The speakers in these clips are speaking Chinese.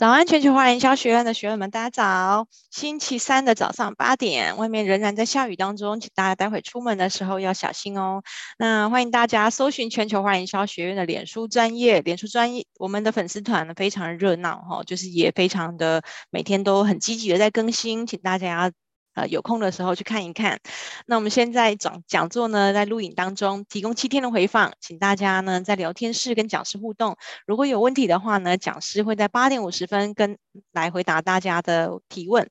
早安，全球化营销学院的学员们，大家早！星期三的早上八点，外面仍然在下雨当中，请大家待会出门的时候要小心哦。那欢迎大家搜寻全球化营销学院的脸书专业，脸书专业，我们的粉丝团呢非常热闹哈，就是也非常的每天都很积极的在更新，请大家。呃，有空的时候去看一看。那我们现在讲讲座呢，在录影当中提供七天的回放，请大家呢在聊天室跟讲师互动。如果有问题的话呢，讲师会在八点五十分跟来回答大家的提问。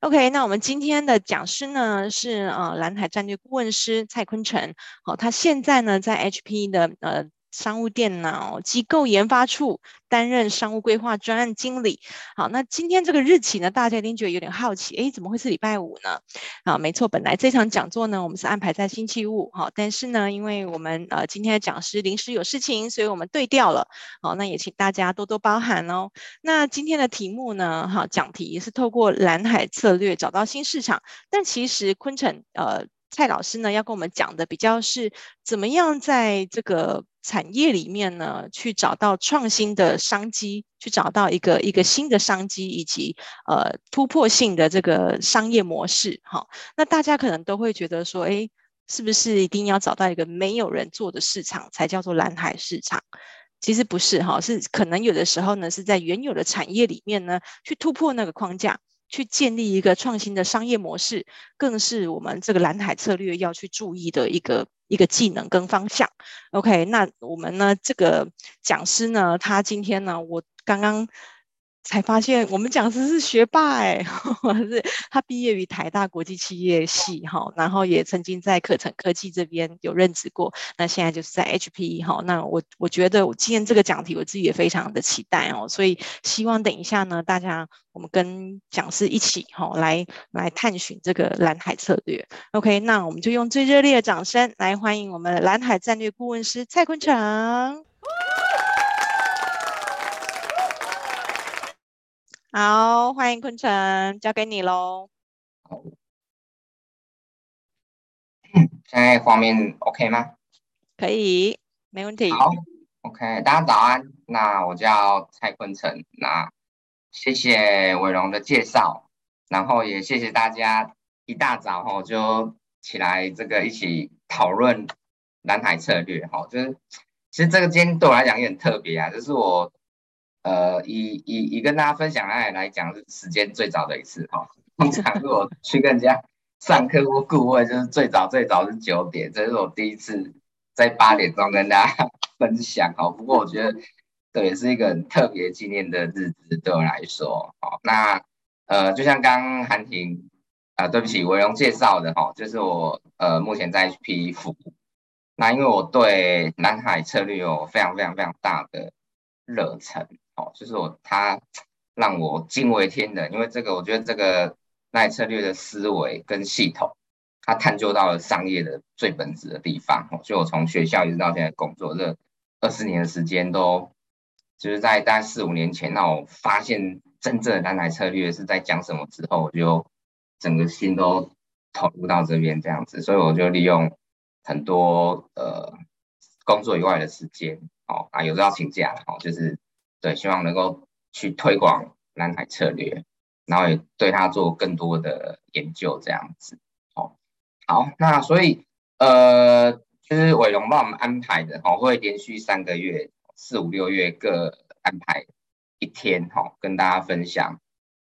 OK，那我们今天的讲师呢是呃蓝海战略顾问师蔡坤成，好、他现在呢在 HP 的呃。商务电脑机构研发处担任商务规划专案经理。好，那今天这个日期呢，大家一定觉得有点好奇，诶，怎么会是礼拜五呢？啊，没错，本来这场讲座呢，我们是安排在星期五，好，但是呢，因为我们呃今天的讲师临时有事情，所以我们对调了。好，那也请大家多多包涵哦。那今天的题目呢，哈，讲题是透过蓝海策略找到新市场，但其实昆成呃。蔡老师呢，要跟我们讲的比较是怎么样在这个产业里面呢，去找到创新的商机，去找到一个一个新的商机，以及呃突破性的这个商业模式。哈，那大家可能都会觉得说，哎，是不是一定要找到一个没有人做的市场才叫做蓝海市场？其实不是哈，是可能有的时候呢，是在原有的产业里面呢，去突破那个框架。去建立一个创新的商业模式，更是我们这个蓝海策略要去注意的一个一个技能跟方向。OK，那我们呢，这个讲师呢，他今天呢，我刚刚。才发现我们讲师是学霸哎，是他毕业于台大国际企业系哈，然后也曾经在可成科技这边有任职过，那现在就是在 HP 哈。那我我觉得我今天这个讲题我自己也非常的期待哦，所以希望等一下呢，大家我们跟讲师一起哈来来探寻这个蓝海策略。OK，那我们就用最热烈的掌声来欢迎我们的蓝海战略顾问师蔡坤成。好，欢迎坤城，交给你喽。好，现在画面 OK 吗？可以，没问题。好，OK，大家早安。那我叫蔡坤城。那谢谢伟荣的介绍，然后也谢谢大家一大早哈就起来这个一起讨论蓝海策略哈。就是其实这个今天对我来讲也很特别啊，就是我。呃，以以以跟大家分享来来讲，是时间最早的一次哈。通常如果去跟人家上课或顾问，就是最早最早是九点，这是我第一次在八点钟跟大家 分享哈。不过我觉得，对，是一个很特别纪念的日子对我来说。好，那呃，就像刚刚韩婷啊，对不起，伟荣介绍的哈，就是我呃目前在 HP 服。那因为我对南海策略有非常非常非常大的热忱。哦，就是我他让我惊为天人，因为这个我觉得这个耐策略的思维跟系统，他探究到了商业的最本质的地方。哦，所以我从学校一直到现在工作这二十年的时间，都就是在大概四五年前，那我发现真正的单台策略是在讲什么之后，我就整个心都投入到这边这样子，所以我就利用很多呃工作以外的时间，哦啊有时候要请假，哦就是。对，希望能够去推广蓝海策略，然后也对它做更多的研究，这样子。哦，好，那所以呃，就是伟龙帮我们安排的，哦，会连续三个月，四五六月各安排一天，哈，跟大家分享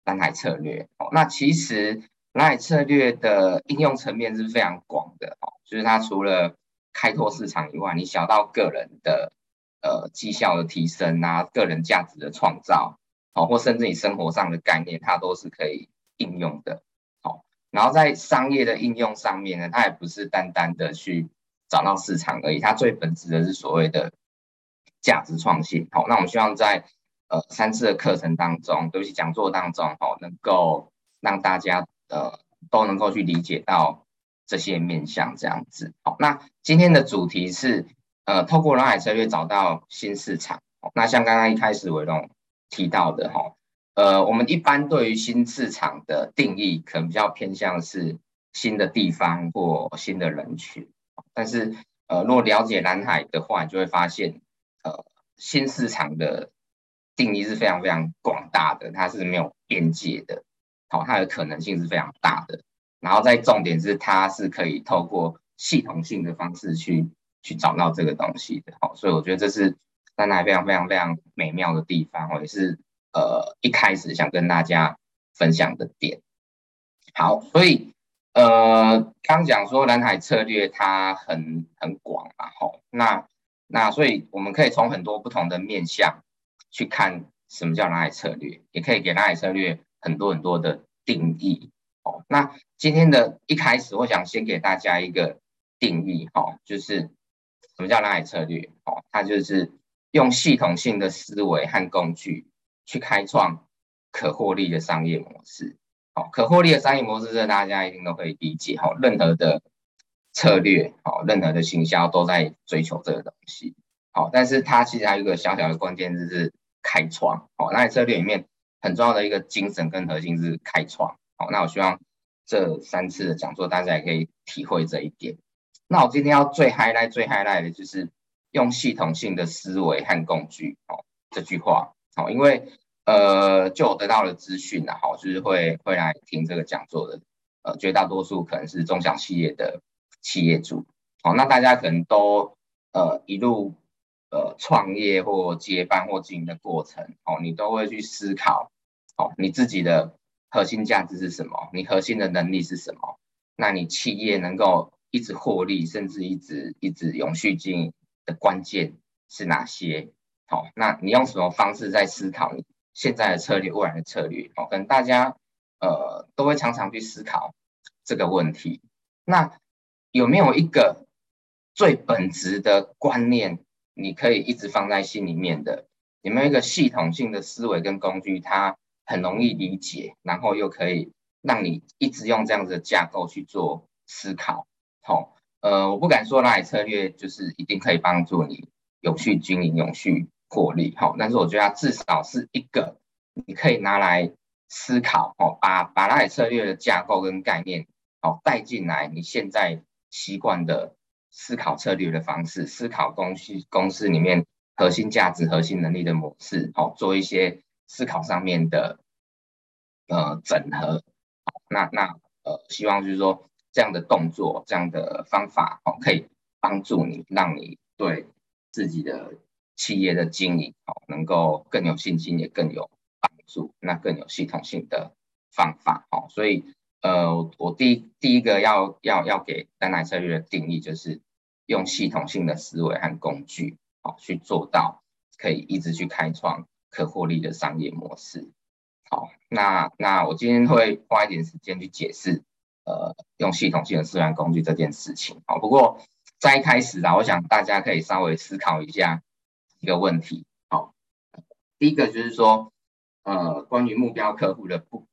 蓝海策略。那其实蓝海策略的应用层面是非常广的，哦，就是它除了开拓市场以外，你小到个人的。呃，绩效的提升啊，个人价值的创造，好、或甚至你生活上的概念，它都是可以应用的。好、然后在商业的应用上面呢，它也不是单单的去找到市场而已，它最本质的是所谓的价值创新。好、那我们希望在呃三次的课程当中，对不起，讲座当中，好、能够让大家呃都能够去理解到这些面向，这样子。好、那今天的主题是。呃，透过蓝海策略找到新市场。那像刚刚一开始伟龙提到的哈，呃，我们一般对于新市场的定义，可能比较偏向是新的地方或新的人群。但是，呃，如果了解蓝海的话，你就会发现，呃，新市场的定义是非常非常广大的，它是没有边界的，好，它的可能性是非常大的。然后再重点是，它是可以透过系统性的方式去去找到这个东西的，好，所以我觉得这是丹南非常非常非常美妙的地方，或者是呃一开始想跟大家分享的点。好，所以呃刚讲说蓝海策略它很很广嘛，好，那那所以我们可以从很多不同的面向。去看什么叫蓝海策略，也可以给蓝海策略很多很多的定义哦。那今天的一开始，我想先给大家一个定义哈，就是什么叫蓝海策略哦？它就是用系统性的思维和工具去开创可获利的商业模式。哦，可获利的商业模式，这大家一定都可以理解哈。任何的策略哦，任何的行销都在追求这个东西。好，但是它其实还有一个小小的关键字是开创。好，那策略里面很重要的一个精神跟核心是开创。好，那我希望这三次的讲座大家也可以体会这一点。那我今天要最 highlight 最 highlight 的就是用系统性的思维和工具。哦，这句话。哦，因为呃，就我得到的资讯呢，好，就是会会来听这个讲座的，呃，绝大多数可能是中小企业的企业主。哦，那大家可能都呃一路。呃，创业或接班或经营的过程，哦，你都会去思考，哦，你自己的核心价值是什么？你核心的能力是什么？那你企业能够一直获利，甚至一直一直永续经营的关键是哪些？好，那你用什么方式在思考你现在的策略、未来的策略？哦，可能大家呃都会常常去思考这个问题。那有没有一个最本质的观念？你可以一直放在心里面的，有没有一个系统性的思维跟工具，它很容易理解，然后又可以让你一直用这样子的架构去做思考。好，呃，我不敢说蓝海策略就是一定可以帮助你永续经营、永续获利，好，但是我觉得它至少是一个你可以拿来思考，哦，把把蓝海策略的架构跟概念，哦，带进来，你现在习惯的。思考策略的方式，思考公司公司里面核心价值、核心能力的模式，好，做一些思考上面的呃整合。好，那那呃，希望就是说这样的动作、这样的方法，哦，可以帮助你，让你对自己的企业的经营，好，能够更有信心，也更有帮助，那更有系统性的方法，好，所以呃，我第一第一个要要要给蓝海策略的定义就是。用系统性的思维和工具，好，去做到可以一直去开创可获利的商业模式。好，那那我今天会花一点时间去解释，呃，用系统性的资源工具这件事情。好，不过在一开始啊，我想大家可以稍微思考一下一个问题。好，第一个就是说，呃，关于目标客户的部，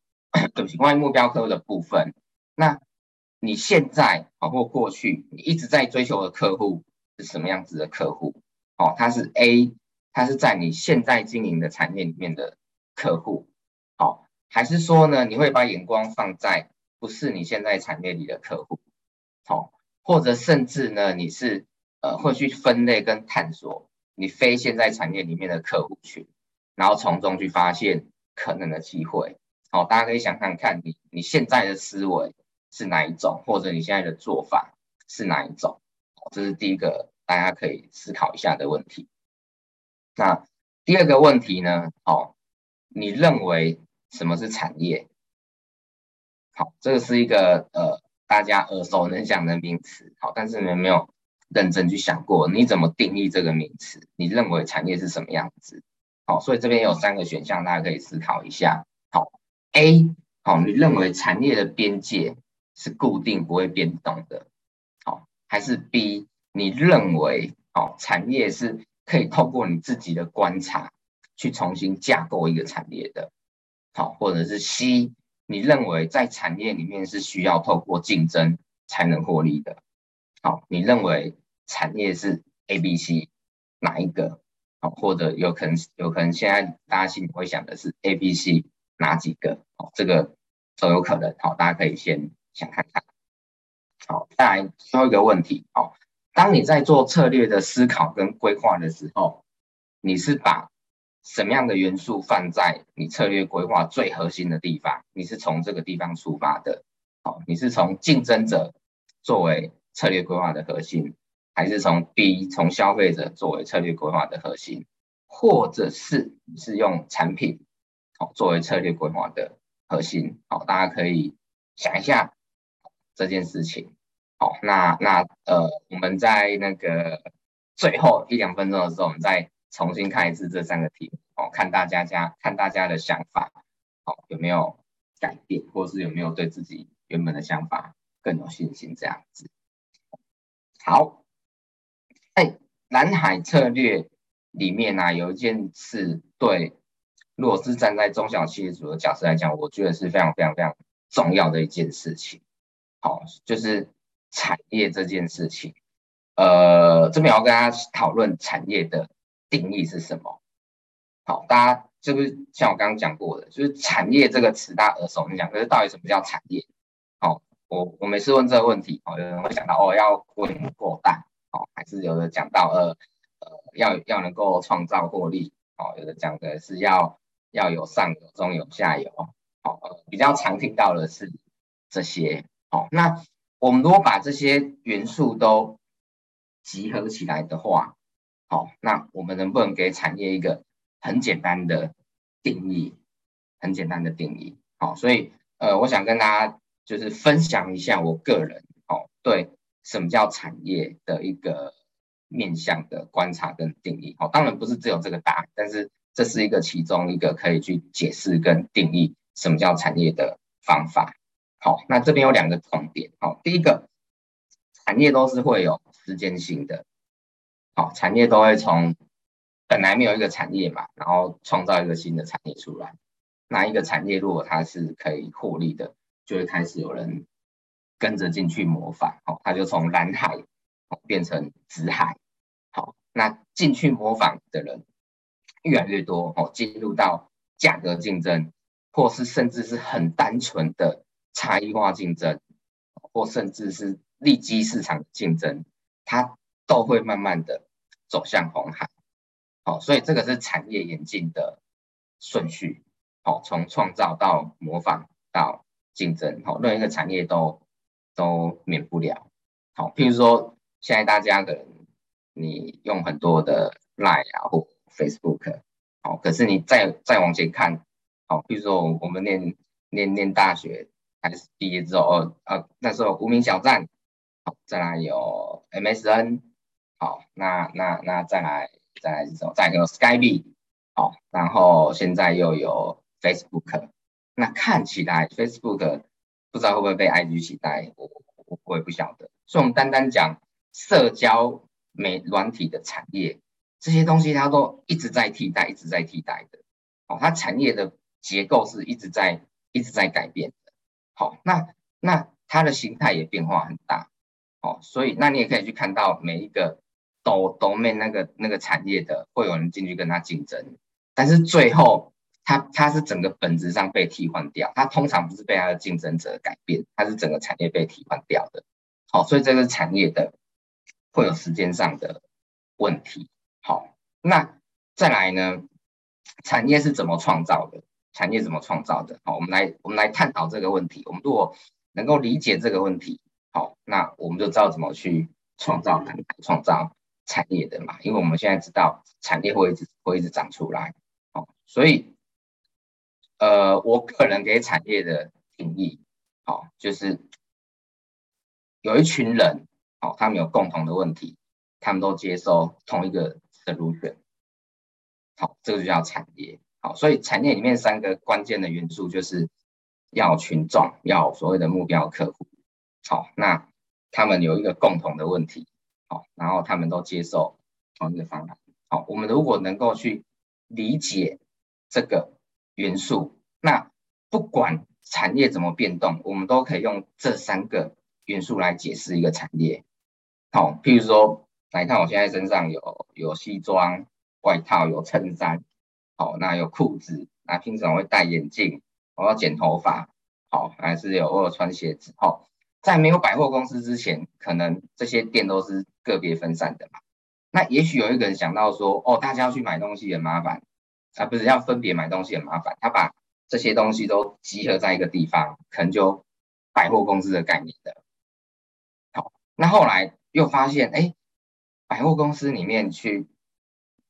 对不起，关于目标客户的部分，那。你现在包括过去，你一直在追求的客户是什么样子的客户？哦，他是 A，他是在你现在经营的产业里面的客户，好，还是说呢，你会把眼光放在不是你现在产业里的客户，好，或者甚至呢，你是呃会去分类跟探索你非现在产业里面的客户群，然后从中去发现可能的机会，好，大家可以想看看你你现在的思维。是哪一种，或者你现在的做法是哪一种？这是第一个大家可以思考一下的问题。那第二个问题呢？哦，你认为什么是产业？好，这个是一个呃大家耳熟能详的名词。好，但是你们没有认真去想过，你怎么定义这个名词？你认为产业是什么样子？好，所以这边有三个选项，大家可以思考一下。好，A，好，你认为产业的边界？是固定不会变动的，好，还是 B？你认为，好，产业是可以透过你自己的观察去重新架构一个产业的，好，或者是 C？你认为在产业里面是需要透过竞争才能获利的，好，你认为产业是 A、B、C 哪一个？好，或者有可能有可能现在大家心里会想的是 A、B、C 哪几个？好，这个都有可能，好，大家可以先。想看看，好，再来最后一个问题，好，当你在做策略的思考跟规划的时候，你是把什么样的元素放在你策略规划最核心的地方，你是从这个地方出发的，好，你是从竞争者作为策略规划的核心，还是从 B 从消费者作为策略规划的核心，或者是是用产品好作为策略规划的核心，好，大家可以想一下这件事情，好，那那呃我们在那个最后一两分钟的时候，我们再。重新看一次这三个题目哦，看大家家看大家的想法，哦，有没有改变，或是有没有对自己原本的想法更有信心这样子。好，在蓝海策略里面呢、有一件事对，如果是站在中小企业主的角色来讲，我觉得是非常非常非常重要的一件事情。好，就是产业这件事情。呃，这边我要跟大家讨论产业的。定义是什么？好，大家是不是像我刚刚讲过的，就是产业这个词大家耳熟能详，可是到底什么叫产业？好，我我每次问这个问题，哦，有人会想到哦，要规模过大，哦，还是有的讲到呃呃要要能够创造获利，哦，有的讲的是要要有上有中有下游，好，比较常听到的是这些，好，那我们如果把这些元素都集合起来的话。好，那我们能不能给产业一个很简单的定义？很简单的定义。好，所以呃，我想跟大家就是分享一下我个人哦对什么叫产业的一个面向的观察跟定义。好，当然不是只有这个答案，但是这是一个其中一个可以去解释跟定义什么叫产业的方法。好，那这边有两个重点。好，第一个，产业都是会有时间性的。好，产业都会从本来没有一个产业嘛，然后创造一个新的产业出来。那一个产业如果它是可以获利的，就会开始有人跟着进去模仿。好，它就从蓝海变成紫海。好，那进去模仿的人越来越多。哦，进入到价格竞争，或是甚至是很单纯的差异化竞争，或甚至是利基市场竞争，它。都会慢慢的走向红海，好，所以这个是产业演进的顺序，好，从创造到模仿到竞争，好，任何一个产业都都免不了，好，譬如说现在大家可能你用很多的 Line 啊或 Facebook，好，可是你再再往前看，好，譬如说我们念念念大学还是毕业之后，哦，啊，那时候无名小站，好，再来有 MSN。好，那那那再来再来是什么？再一个 Skype，好，然后现在又有 Facebook，那看起来 Facebook 不知道会不会被 IG 取代，我我我也不晓得。所以，我们单单讲社交媒软体的产业，这些东西它都一直在替代，一直在替代的。好，它产业的结构是一直在一直在改变的。好，那那它的形态也变化很大。好，所以那你也可以去看到每一个。都都没那个那个产业的，会有人进去跟他竞争，但是最后他他是整个本质上被替换掉，他通常不是被他的竞争者改变，他是整个产业被替换掉的。好，所以这个产业的会有时间上的问题。好，那再来呢？产业是怎么创造的？产业怎么创造的？好，我们来我们来探讨这个问题。我们如果能够理解这个问题，好，那我们就知道怎么去创造创造。产业的嘛，因为我们现在知道产业会一直会一直长出来，哦，所以，呃，我个人给产业的定义，哦，就是有一群人，哦，他们有共同的问题，他们都接受同一个 solution，好，这个就叫产业，好，所以产业里面三个关键的元素就是要群众，要所谓的目标客户，好，那他们有一个共同的问题。好，然后他们都接受同一个方案。好，我们如果能够去理解这个元素，那不管产业怎么变动，我们都可以用这三个元素来解释一个产业。好，譬如说，来看我现在身上有有西装外套，有衬衫，好，那有裤子，那平常会戴眼镜，我要剪头发，好，还是有我有穿鞋子，好。在没有百货公司之前，可能这些店都是个别分散的嘛。那也许有一个人想到说，哦，大家要去买东西很麻烦，啊，不是要分别买东西很麻烦，他把这些东西都集合在一个地方，可能就百货公司的概念的。好，那后来又发现，哎，百货公司里面去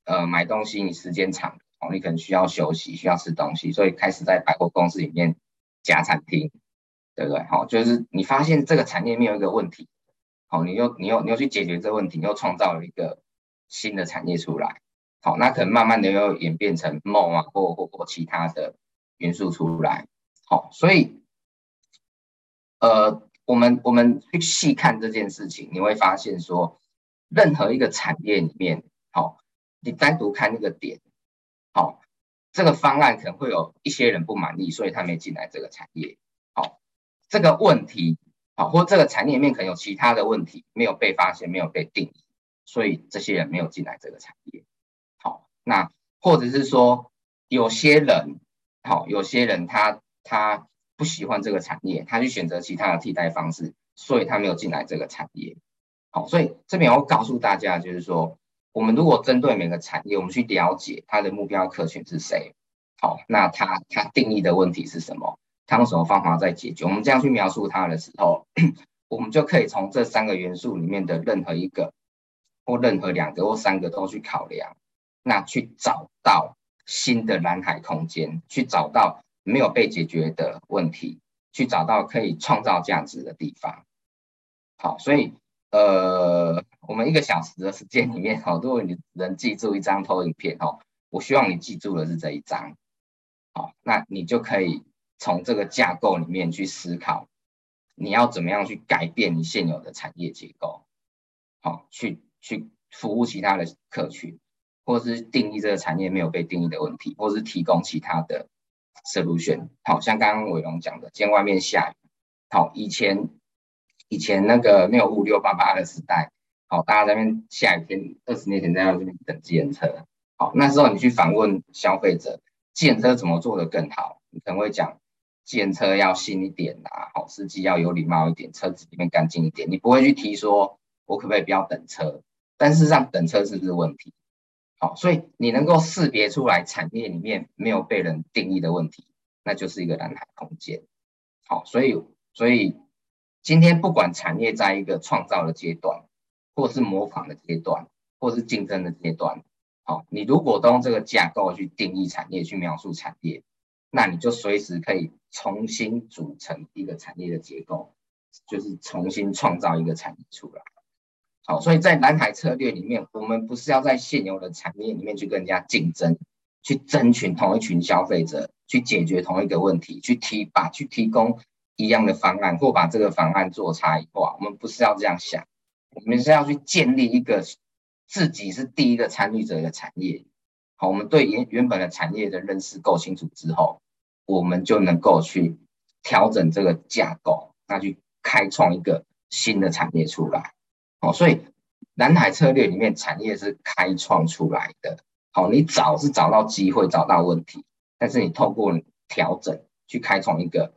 呃买东西，你时间长，哦，你可能需要休息，需要吃东西，所以开始在百货公司里面加餐厅，对不对？好，就是你发现这个产业面有一个问题，好，你又你又你又去解决这个问题，你又创造了一个新的产业出来。好，那可能慢慢的又演变成 mall 啊，或或或其他的元素出来。好，所以，呃，我们我们去细看这件事情，你会发现说，任何一个产业里面，好，你单独看那个点，好，这个方案可能会有一些人不满意，所以他没进来这个产业。这个问题，好，或这个产业里面可能有其他的问题没有被发现，没有被定义，所以这些人没有进来这个产业。好那或者是说，有些人，好，有些人他他不喜欢这个产业，他去选择其他的替代方式，所以他没有进来这个产业。好，所以这边我告诉大家，就是说，我们如果针对每个产业，我们去了解它的目标客群是谁，好，那他他定义的问题是什么，他用什么方法在解决，我们这样去描述它的时候，我们就可以从这三个元素里面的任何一个，或任何两个或三个都去考量。那去找到新的蓝海空间，去找到没有被解决的问题，去找到可以创造价值的地方。好，所以呃，我们一个小时的时间里面，好，如果你能记住一张投影片，哦，我希望你记住的是这一张。好，那你就可以从这个架构里面去思考，你要怎么样去改变你现有的产业结构，好，去去服务其他的客群。或是定义这个产业没有被定义的问题，或是提供其他的 solution。好，像刚刚伟龙讲的，今天外面下雨。好，以前以前那个没有五六八八的时代，好，大家在那边下雨天，二十年前在那边等计程车。好，那时候你去访问消费者，计程车怎么做得更好？你可能会讲，计程车要新一点啊，好，司机要有礼貌一点，车子里面干净一点。你不会去提说，我可不可以不要等车？但事实上，等车是不是问题？好，所以你能够识别出来产业里面没有被人定义的问题，那就是一个蓝海空间。好，所以所以今天不管产业在一个创造的阶段，或是模仿的阶段，或是竞争的阶段，好，你如果都用这个架构去定义产业，去描述产业，那你就随时可以重新组成一个产业的结构，就是重新创造一个产业出来。好，所以在蓝海策略里面，我们不是要在现有的产业里面去跟人家竞争，去争取同一群消费者，去解决同一个问题，去提把去提供一样的方案，或把这个方案做差异化。我们不是要这样想，我们是要去建立一个自己是第一个参与者的产业。好，我们对原原本的产业的认识够清楚之后，我们就能够去调整这个架构，那去开创一个新的产业出来。哦，所以蓝海策略里面，产业是开创出来的。好，你找是找到机会，找到问题，但是你透过调整去开创一个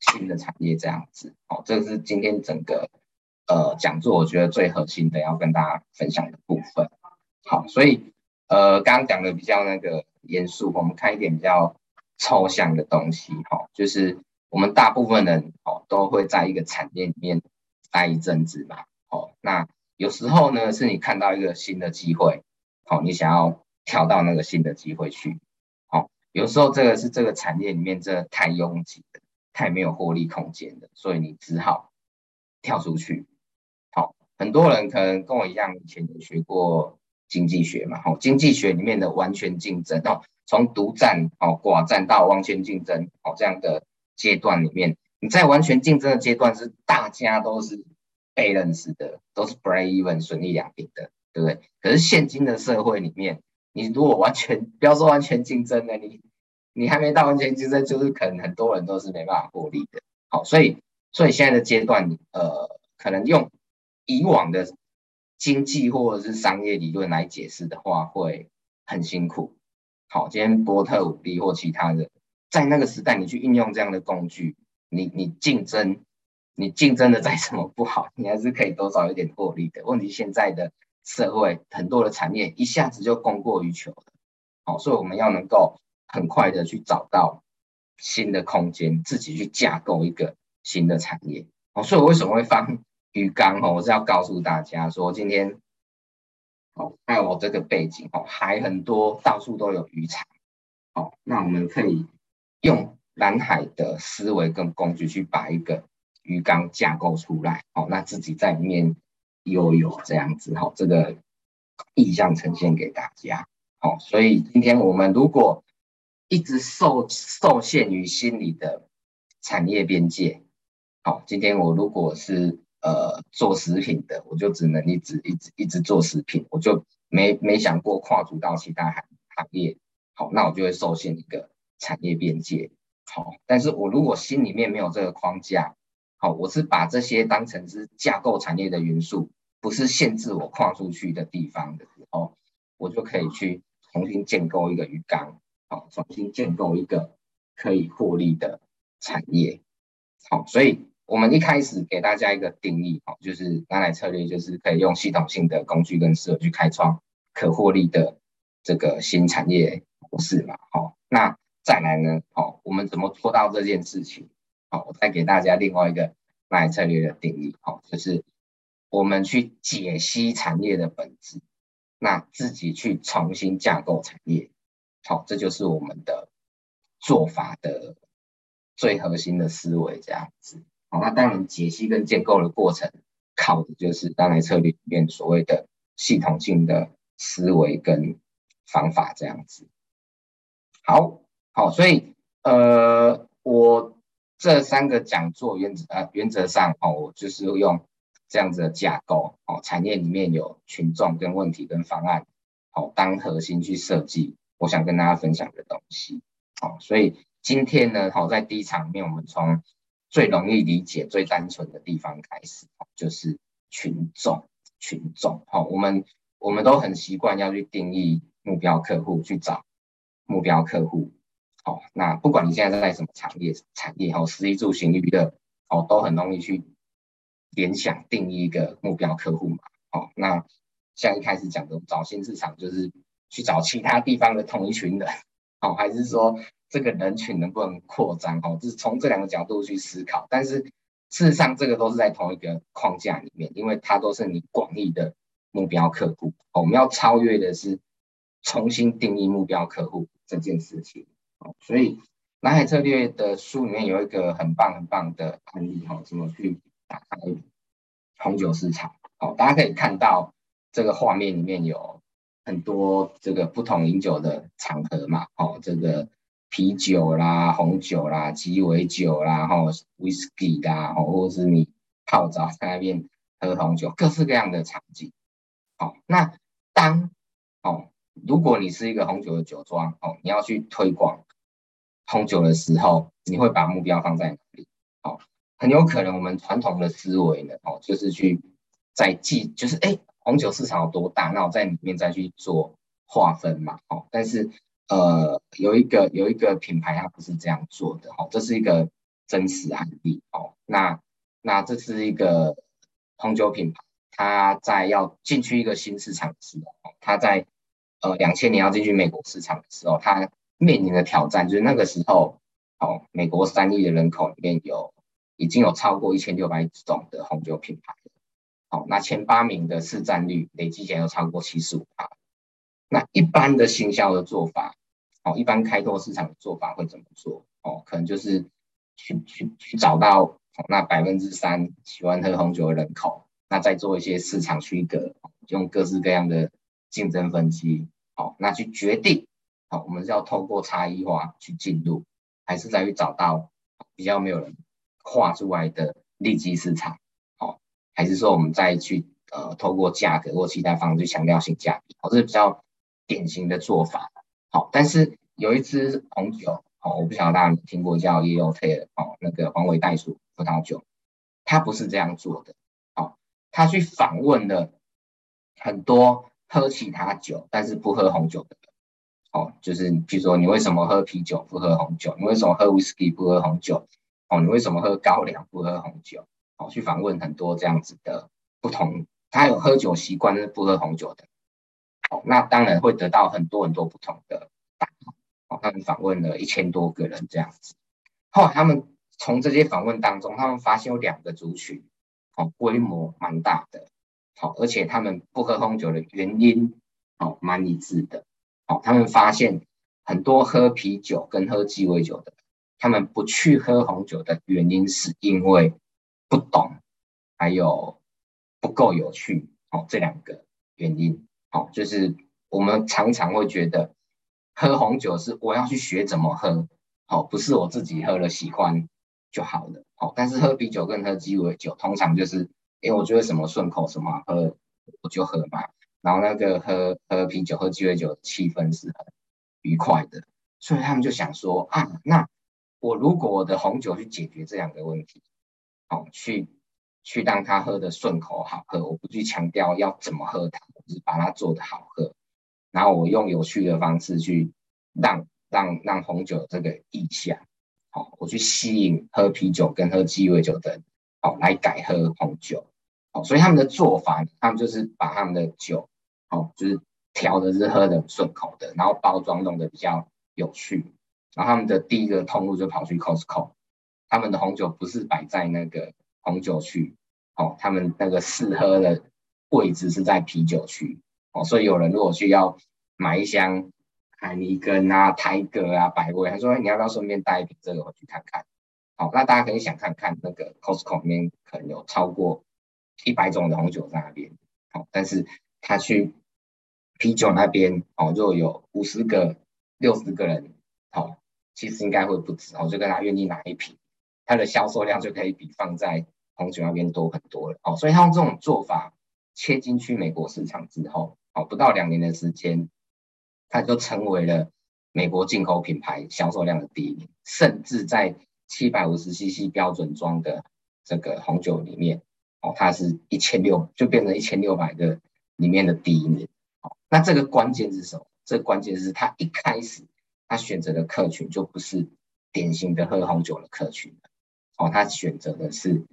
新的产业，这样子。好，这是今天整个呃讲座，我觉得最核心的要跟大家分享的部分。好，所以呃刚刚讲的比较那个严肃，我们看一点比较抽象的东西。哈，就是我们大部分人哦都会在一个产业里面待一阵子嘛。哦，那有时候呢，是你看到一个新的机会，好，你想要跳到那个新的机会去，哦，有时候这个是这个产业里面这太拥挤了，太没有获利空间了，所以你只好跳出去。好，很多人可能跟我一样，以前有学过经济学嘛，哦，经济学里面的完全竞争，哦，从独占哦寡占到完全竞争，哦这样的阶段里面，你在完全竞争的阶段是大家都是。被认识的都是 break even 损益两平的，对不对？可是现今的社会里面，你如果完全 不要说完全竞争了，你你还没到完全竞争，就是可能很多人都是没办法获利的。好，所以所以现在的阶段，呃，可能用以往的经济或者是商业理论来解释的话，会很辛苦。好，今天波特五力或其他的，在那个时代，你去应用这样的工具，你你竞争。你竞争的再怎么不好，你还是可以多少有点获利的。问题现在的社会很多的产业一下子就供过于求了，好，所以我们要能够很快的去找到新的空间，自己去架构一个新的产业。哦，所以我为什么会放鱼缸？哦，我是要告诉大家说，今天，哦，还有我这个背景，哦，海很多，到处都有渔场。哦，那我们可以用蓝海的思维跟工具去把一个鱼缸架构出来。哦，那自己在里面游泳这样子。哦，这个意象呈现给大家。哦，所以今天我们如果一直受受限于心理的产业边界，好，今天我如果是呃做食品的，我就只能一直一直一直做食品，我就没没想过跨足到其他行行业。好，那我就会受限一个产业边界。好，但是我如果心里面没有这个框架，好，我是把这些当成是架构产业的元素，不是限制我跨出去的地方的时候，我就可以去重新建构一个鱼缸，好，重新建构一个可以获利的产业。好，所以我们一开始给大家一个定义，好，就是蓝海策略，就是可以用系统性的工具跟思维去开创可获利的这个新产业。模式嘛？好，那再来呢？好，我们怎么做到这件事情？好，我再给大家另外一个蓝海策略的定义。好，就是我们去解析产业的本质，那自己去重新架构产业。好，这就是我们的做法的最核心的思维，这样子。好，那当然解析跟建构的过程，靠的就是当然策略里面所谓的系统性的思维跟方法，这样子。好好，所以呃，我这三个讲座原则呃原则上哦，我就是用这样子的架构哦，产业里面有群众跟问题跟方案，好、哦、当核心去设计，我想跟大家分享的东西。哦，所以今天呢，好、哦、在第一场面，我们从最容易理解、最单纯的地方开始，就是群众群众。好、我们我们都很习惯要去定义目标客户，去找。目标客户，好，那不管你现在在什么产业，产业哈，食衣住行娱乐，哦，都很容易去联想定义一个目标客户嘛，哦，那像一开始讲的找新市场，就是去找其他地方的同一群人，哦，还是说这个人群能不能扩张，哦，就是从这两个角度去思考，但是事实上这个都是在同一个框架里面，因为它都是你广义的目标客户，我们要超越的是。重新定义目标客户这件事情，所以蓝海策略的书里面有一个很棒很棒的案例，哈，怎么去打开红酒市场？好，大家可以看到这个画面里面有很多这个不同饮酒的场合嘛，哦，这个啤酒啦、红酒啦、鸡尾酒啦，然后 whisky 啦，或者是你泡澡在那边喝红酒，各式各样的场景。好，那当哦。如果你是一个红酒的酒庄哦，你要去推广红酒的时候，你会把目标放在哪里？哦，很有可能我们传统的思维呢，哦，就是去在记，就是哎，红酒市场有多大，那我在里面再去做划分嘛，哦，但是呃，有一个有一个品牌它不是这样做的，哦，这是一个真实案例，哦，那那这是一个红酒品牌，它在要进去一个新市场的时候，它在呃，两千年要进去美国市场的时候，它面临的挑战就是那个时候，哦，美国三亿的人口里面有已经有超过一千六百种的红酒品牌，哦，那前八名的市占率累计起来有超过七十五趴。那一般的行销的做法，哦，一般开拓市场的做法会怎么做？哦，可能就是去去去找到，那百分之三喜欢喝红酒的人口，那再做一些市场区隔，用各式各样的。竞争分析，好，那去决定，好，我们是要透过差异化去进入，还是再去找到比较没有人画出来的利基市场，好，还是说我们再去呃透过价格或其他方式强调性价比，好，这是比较典型的做法，好，但是有一支红酒，好，我不晓得大家有没有听过叫 Yellowtail，哦，那个黄尾袋鼠葡萄酒，它不是这样做的，好，它去访问了很多。喝其他酒，但是不喝红酒的人，哦，就是比如说你为什么喝啤酒不喝红酒？你为什么喝 whisky 不喝红酒？哦，你为什么喝高粱不喝红酒？哦，去访问很多这样子的不同，他有喝酒习惯，但是不喝红酒的，哦，那当然会得到很多很多不同的答案。哦他们访问了一千多个人这样子。后来他们从这些访问当中，他们发现有两个族群，哦，规模蛮大的，好，而且他们不喝红酒的原因，哦，蛮一致的。哦，他们发现很多喝啤酒跟喝鸡尾酒的，他们不去喝红酒的原因是因为不懂，还有不够有趣。哦，这两个原因，哦，就是我们常常会觉得喝红酒是我要去学怎么喝，哦，不是我自己喝了喜欢就好了，哦，但是喝啤酒跟喝鸡尾酒通常就是，因为我觉得什么顺口什么喝我就喝嘛，然后那个喝喝啤酒喝鸡尾酒的气氛是很愉快的，所以他们就想说啊，那我如果我的红酒去解决这两个问题，哦，去。去让他喝的顺口好喝，我不去强调要怎么喝它，就是把它做的好喝。然后我用有趣的方式去让让让红酒这个意象，好，我去吸引喝啤酒跟喝鸡尾酒的人，好，来改喝红酒。好，所以他们的做法，他们就是把他们的酒，好，就是调的是喝的顺口的，然后包装弄得比较有趣。然后他们的第一个通路就跑去 Costco，他们的红酒不是摆在那个。红酒区，哦，他们那个试喝的位置是在啤酒区，哦，所以有人如果需要买一箱海尼根啊、泰格啊、百威，他说你要不要顺便带一瓶这个回去看看？好，那大家可以想看看那个 Costco 里面可能有超过一百种的红酒在那边，好，但是他去啤酒那边，哦，就有五十个、六十个人，好，其实应该会不止，哦，就跟他愿意拿一瓶。它的销售量就可以比放在红酒那边多很多了哦，所以他用这种做法切进去美国市场之后，哦，不到两年的时间，它就成为了美国进口品牌销售量的第一名，甚至在七百五十 CC 标准装的这个红酒里面，哦，它是一千六，就变成一千六百个里面的第一名。哦，那这个关键是什么？这个关键是他一开始他选择的客群就不是典型的喝红酒的客群。哦，他选择的是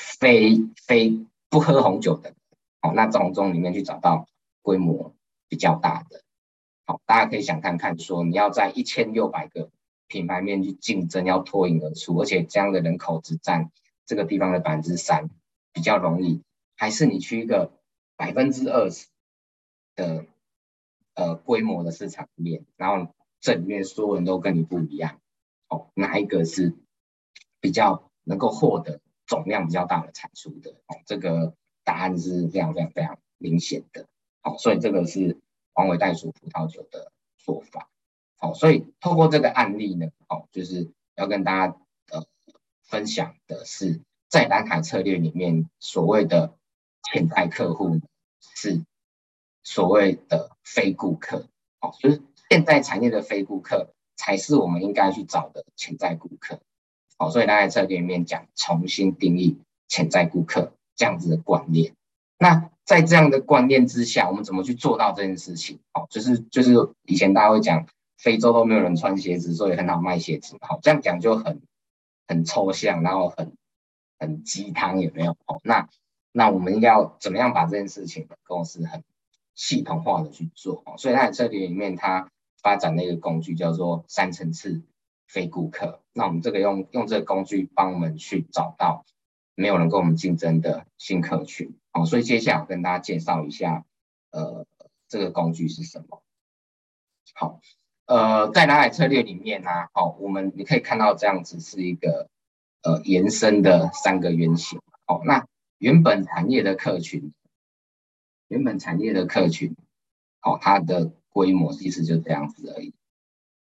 非非不喝红酒的，哦，那从中里面去找到规模比较大的，好，大家可以想看看，说你要在一千六百个品牌面去竞争，要脱颖而出，而且这样的人口只占这个地方的百分之三，比较容易，还是你去一个百分之二十的呃规模的市场里面，然后这里面所有人都跟你不一样，哦，哪一个是？比较能够获得总量比较大的产出的哦，这个答案是非常非常非常明显的，好，所以这个是黄尾袋鼠葡萄酒的做法，好，所以透过这个案例呢，好，就是要跟大家呃分享的是，在蓝海策略里面所谓的潜在客户是所谓的非顾客，好，就是现在产业的非顾客才是我们应该去找的潜在顾客。好，所以他在这里面讲重新定义潜在顾客这样子的观念。那在这样的观念之下，我们怎么去做到这件事情？好，就是就是以前大家会讲非洲都没有人穿鞋子，所以很好卖鞋子。好，这样讲就很很抽象，然后很很鸡汤也没有。好，那那我们要怎么样把这件事情公司很系统化的去做？所以他在这里里面，他发展了一个工具叫做三层次。非顾客，那我们这个用用这个工具帮我们去找到没有人跟我们竞争的新客群，好，所以接下来我跟大家介绍一下，呃，这个工具是什么？好，呃，在蓝海策略里面呢，好，我们你可以看到这样子是一个呃延伸的三个圆形，好，那原本产业的客群，原本产业的客群，好，它的规模其实就这样子而已，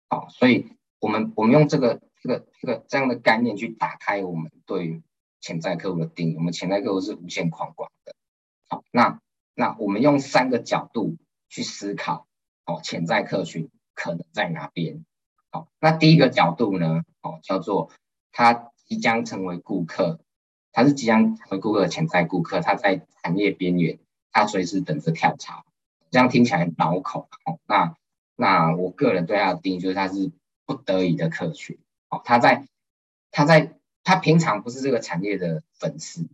好，所以。我们我们用这个这个这个这样的概念去打开我们对潜在客户的定义。我们潜在客户是无限宽广的。好，那那我们用三个角度去思考，哦，潜在客群可能在哪边？好，那第一个角度呢，哦，叫做他即将成为顾客，他是即将成为顾客的潜在顾客，他在产业边缘，他随时等着跳槽。这样听起来很绕口。哦，那那我个人对他的定义就是他是。不得已的客群，哦，他在，他在，他平常不是这个产业的粉丝，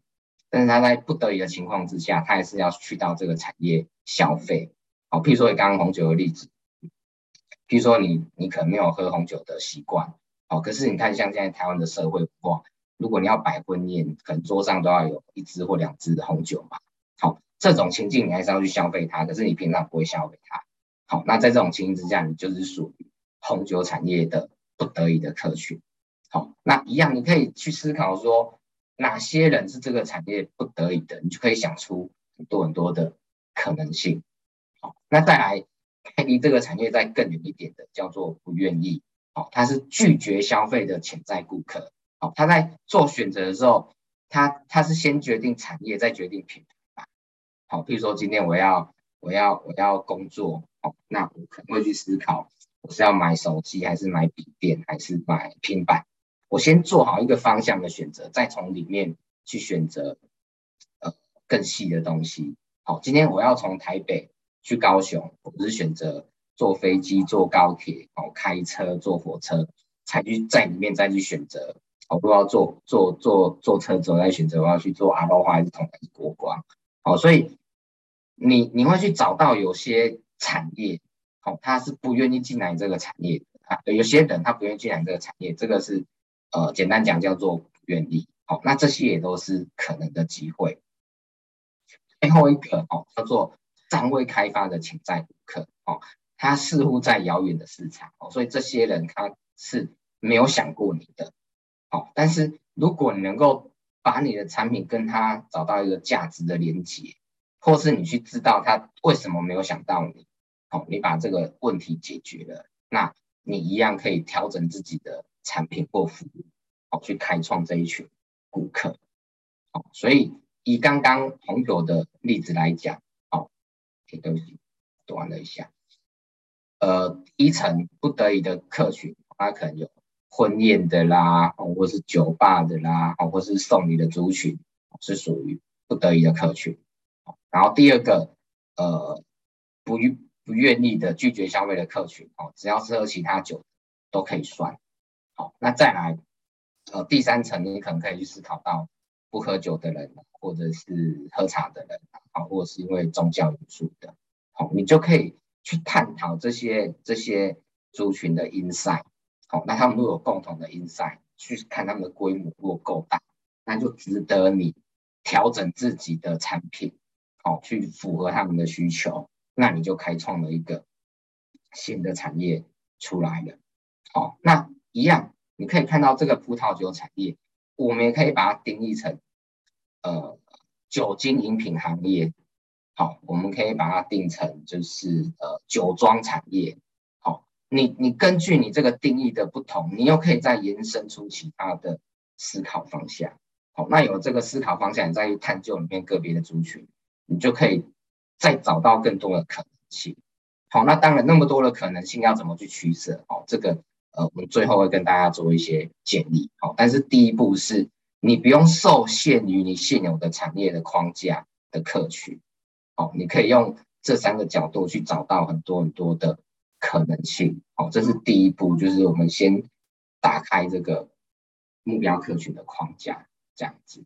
但是他在不得已的情况之下，他还是要去到这个产业消费，哦，譬如说你刚刚红酒的例子，譬如说你你可能没有喝红酒的习惯，哦，可是你看像现在台湾的社会哇，如果你要摆婚宴，可能桌上都要有一支或两支的红酒嘛，好，这种情境你还是要去消费它，可是你平常不会消费它，好，那在这种情形之下，你就是属于红酒产业的不得已的客群，好，那一样你可以去思考说哪些人是这个产业不得已的，你就可以想出很多很多的可能性，好，那再来。离这个产业再更远一点的叫做不愿意，好，他是拒绝消费的潜在顾客，好，他在做选择的时候，他他是先决定产业，再决定品牌，好，譬如说今天我要我要我要工作，好，那我可能会去思考，我是要买手机还是买笔电还是买平板，我先做好一个方向的选择，再从里面去选择呃更细的东西，好，今天我要从台北。去高雄，我不是选择坐飞机、坐高铁、哦，开车、坐火车，才去在里面再去选择。我不要坐坐坐坐车之后再选择我要去坐阿罗哈还是同还是国光。哦，所以你你会去找到有些产业，哦，他是不愿意进来这个产业的啊。有些人他不愿意进来这个产业，这个是呃简单讲叫做不愿意。好，那这些也都是可能的机会。最后一个哦叫做。尚未开发的潜在顾客哦，他似乎在遥远的市场哦，所以这些人他是没有想过你的哦。但是如果你能够把你的产品跟他找到一个价值的连接，或是你去知道他为什么没有想到你哦，你把这个问题解决了，那你一样可以调整自己的产品或服务哦，去开创这一群顾客哦。所以以刚刚红酒的例子来讲。对不起，断了一下。呃，一层不得已的客群，他可能有婚宴的啦，哦或是酒吧的啦，哦或是送礼的族群，是属于不得已的客群。然后第二个，呃，不愿不愿意的拒绝消费的客群，哦，只要是喝其他酒都可以算。好，那再来，呃，第三层你可能可以去思考到不喝酒的人，或者是喝茶的人。好，或是因为宗教因素的，好，你就可以去探讨这些这些族群的 insight，好，那他们都有共同的 insight，去看他们的规模如果够大，那就值得你调整自己的产品，好，去符合他们的需求，那你就开创了一个新的产业出来了，好，那一样你可以看到这个葡萄酒产业，我们也可以把它定义成，呃。酒精饮品行业，好，我们可以把它定成就是呃酒庄产业，好，你你根据你这个定义的不同，你又可以再延伸出其他的思考方向，好，那有这个思考方向，你再去探究里面个别的族群，你就可以再找到更多的可能性，好，那当然那么多的可能性要怎么去取舍，哦，这个呃我们最后会跟大家做一些建议，好，但是第一步是。你不用受限于你现有的产业的框架的客群，哦，你可以用这三个角度去找到很多很多的可能性，哦，这是第一步，就是我们先打开这个目标客群的框架，这样子。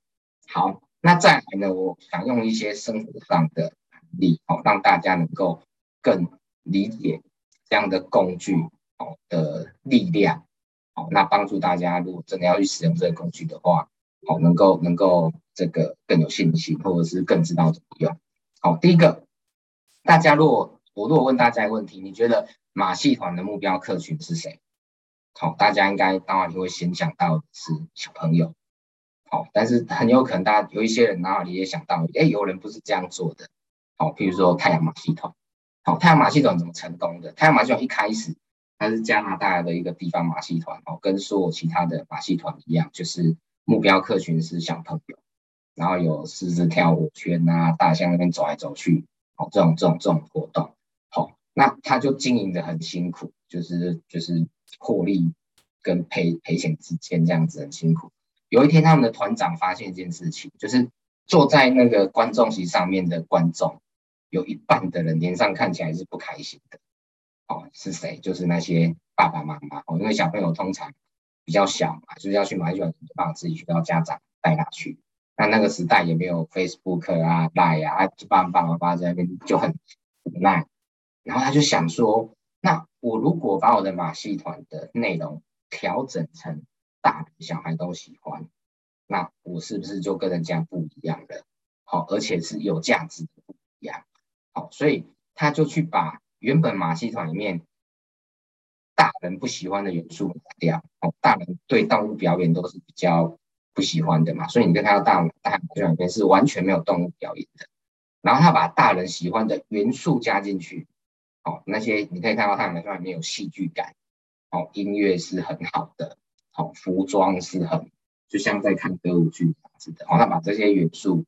好，那再来呢，我想用一些生活上的例，哦，让大家能够更理解这样的工具，哦的力量，哦，那帮助大家如果真的要去使用这个工具的话。好，能够能够这个更有信心，或者是更知道怎么用。好，第一个，大家如果我如果问大家一个问题，你觉得马戏团的目标客群是谁？好，大家应该当然就会先想到是小朋友。好，但是很有可能大家有一些人脑海里也想到，哎，有人不是这样做的。好，譬如说太阳马戏团。好，太阳马戏团怎么成功的？太阳马戏团一开始它是加拿大的一个地方马戏团，哦，跟所有其他的马戏团一样，就是。目标客群是小朋友，然后有狮子跳舞圈啊，大象那边走来走去，好，这种这种这种活动，好，那他就经营的很辛苦，就是就是获利跟赔赔钱之间这样子很辛苦。有一天，他们的团长发现一件事情，就是坐在那个观众席上面的观众，有一半的人脸上看起来是不开心的。哦，是谁？就是那些爸爸妈妈哦，因为小朋友通常。比较小嘛，就是要去买一碗米饭，自己去要家长带他去。那那个时代也没有 Facebook 啊、Line 啊，就爸爸妈妈在那边就很无奈。然后他就想说，那我如果把我的马戏团的内容调整成大人小孩都喜欢，那我是不是就跟人家不一样了？好，而且是有价值的不一样。好，所以他就去把原本马戏团里面大人不喜欢的元素拿掉。哦，大人对动物表演都是比较不喜欢的嘛，所以你可以看到大大马戏团里面是完全没有动物表演的。然后他把大人喜欢的元素加进去。好，那些你可以看到他们里面有戏剧感。好，音乐是很好的。好，服装是很就像在看歌舞剧这样子的。然后他把这些元素。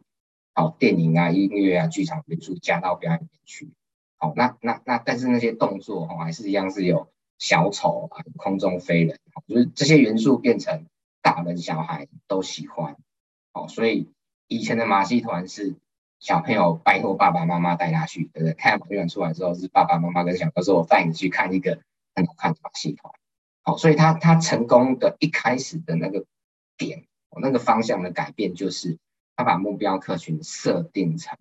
好，电影啊、音乐啊、剧场元素加到表演里面去。好，那那那，但是那些动作哦，还是一样是有小丑啊、空中飞人，就是这些元素变成大人小孩都喜欢。好，所以以前的马戏团是小朋友拜托爸爸妈妈带他去，对不对？看马戏团出来之后，是爸爸妈妈跟小朋友说：“我带你去看一个很好看的马戏团。”好，所以他他成功的一开始的那个点，那个方向的改变就是。他把目标客群设定成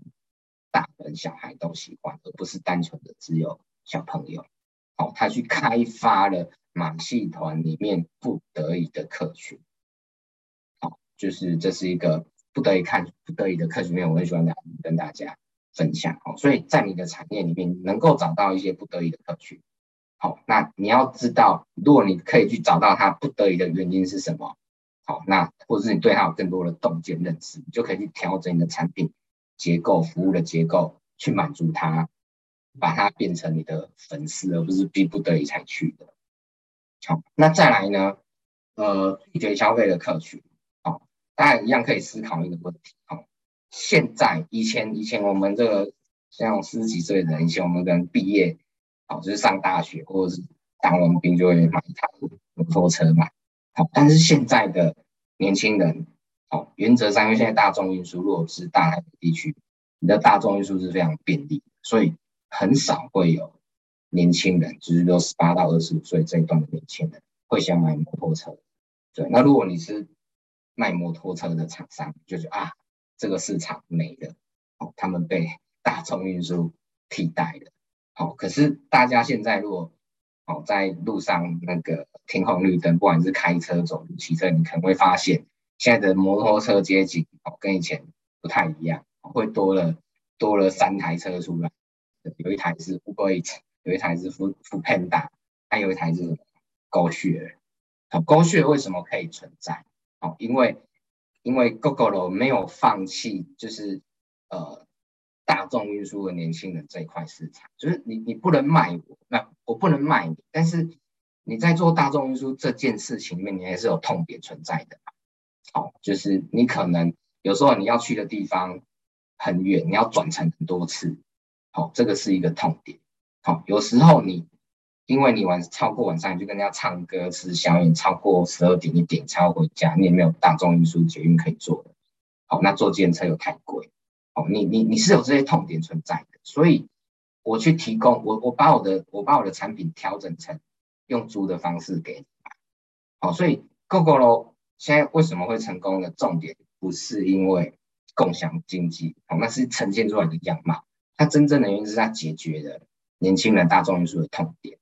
大人小孩都喜欢，而不是单纯的只有小朋友。好，他去开发了马戏团里面不得已的客群。好，就是这是一个不得已看不得已的客群面，我很喜欢跟大家分享。好，所以在你的产业里面能够找到一些不得已的客群。好，那你要知道，如果你可以去找到他不得已的原因是什么？好，那或者是你对它有更多的洞见认识，你就可以去调整你的产品结构、服务的结构，去满足它，把它变成你的粉丝，而不是逼不得已才去的。好，那再来呢？呃，拒绝消费的客群，好，大家一样可以思考一个问题。好，现在以前以前我们这个像十几岁的人，以前我们可能毕业，好，就是上大学或者是当完兵就会买一台摩托车嘛。但是现在的年轻人，哦，原则上因为现在大众运输如果是大台北地区，你的大众运输是非常便利，所以很少会有年轻人，就是说十八到二十五岁这一段的年轻人会想买摩托车。对，那如果你是卖摩托车的厂商，就是啊，这个市场没了，哦，他们被大众运输替代了。好，可是大家现在如果哦，在路上那个停红绿灯，不管是开车、走路、骑车，你可能会发现，现在的摩托车街景哦，跟以前不太一样，会多了多了三台车出来，有一台是 Uber Eats，有一台是 Food Foodpanda，还有一台是 GoShare。好，GoShare 为什么可以存在？哦，因为因为 Google 没有放弃，就是呃。大众运输的年轻人这一块市场，就是你你不能卖我，那我不能卖你，但是你在做大众运输这件事情里面，你还是有痛点存在的。好，就是你可能有时候你要去的地方很远，你要转乘很多次，好，这个是一个痛点。好，有时候你因为你晚超过晚上，你就跟人家唱歌吃宵夜，超过十二点一点才要回家，你也没有大众运输捷运可以坐的。好，那坐计程车又太贵。你你你是有这些痛点存在的，所以我去提供我我把我的我把我的产品调整成用租的方式给你。好，所以 Gogoro 现在为什么会成功的重点不是因为共享经济，哦，那是呈现出来的样貌。它真正的原因是它解决了年轻人大众运输的痛点。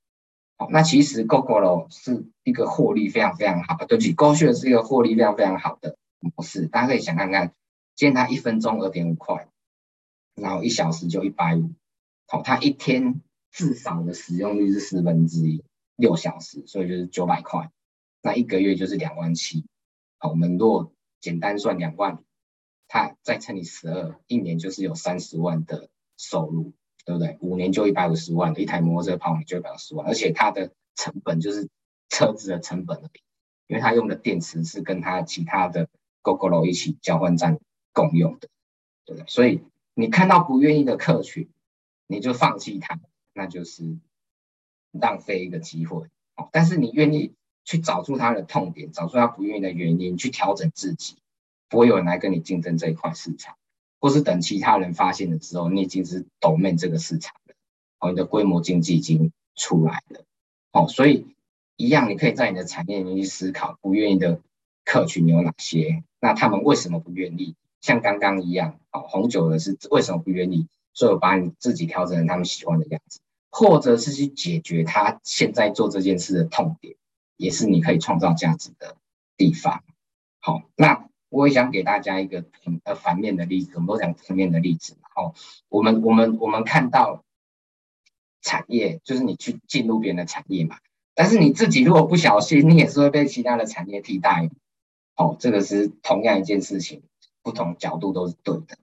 好，那其实 GoGoLo 是一个获利非常非常好，对不起，GoShare 是一个获利非常非常好的模式，大家可以想看看。现在一分钟二点五块，然后一小时就一百五，好，他一天至少的使用率是四分之一，六小时，所以就是九百块，那一个月就是两万七，好，我们若简单算两万，他再乘以十二，一年就是有三十万的收入，对不对？五年就一百五十万，一台摩托车跑你就一百五十万，而且它的成本就是车子的成本而已，因为它用的电池是跟它其他的 Gogoro 一起交换站。共用的，对不对？所以你看到不愿意的客群，你就放弃它，那就是浪费一个机会。哦但是你愿意去找出他的痛点，找出他不愿意的原因，去调整自己，不会有人来跟你竞争这一块市场，或是等其他人发现了之后，你已经是 domin 这个市场了，哦，你的规模经济已经出来了，哦，所以一样，你可以在你的产业里面去思考，不愿意的客群有哪些？那他们为什么不愿意？像刚刚一样，哦，红酒的是为什么不愿意？所以我把你自己调整成他们喜欢的样子。或者是去解决他现在做这件事的痛点，也是你可以创造价值的地方。好，那我也想给大家一个呃反面的例子，我们都讲正面的例子。好，我们我们我们看到产业，就是你去进入别人的产业嘛，但是你自己如果不小心，你也是会被其他的产业替代。哦，这个是同样一件事情，不同角度都是对的。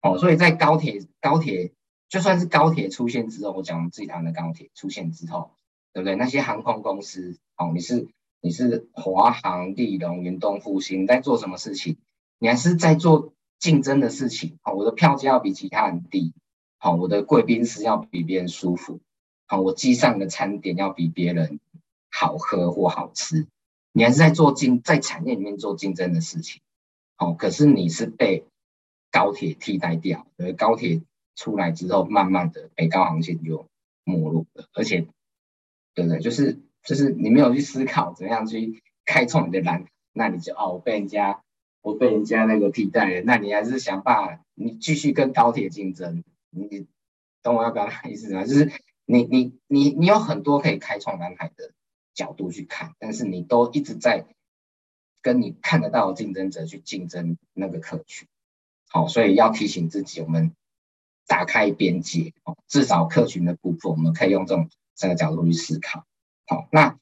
哦，所以在高铁高铁。就算是高铁出现之后，我讲自己台湾的高铁出现之后，对不对？那些航空公司，哦，你是你是华航、立荣、云东、复兴在做什么事情？你还是在做竞争的事情。哦，我的票价要比其他人低，好，我的贵宾室要比别人舒服，好，我机上的餐点要比别人好喝或好吃。你还是在做竞在产业里面做竞争的事情，哦，可是你是被高铁替代掉，而，高铁。出来之后，慢慢的北高航线就没落了，而且，对不对？就是就是你没有去思考怎样去开创你的蓝，那你就哦，我被人家我被人家那个替代了，那你还是想办法，你继续跟高铁竞争，你懂我要表达意思吗？就是你你你你有很多可以开创蓝海的角度去看，但是你都一直在跟你看得到的竞争者去竞争那个客群，好，所以要提醒自己，我们。打开边界哦，至少客群的部分，我们可以用这种三个角度去思考。好，那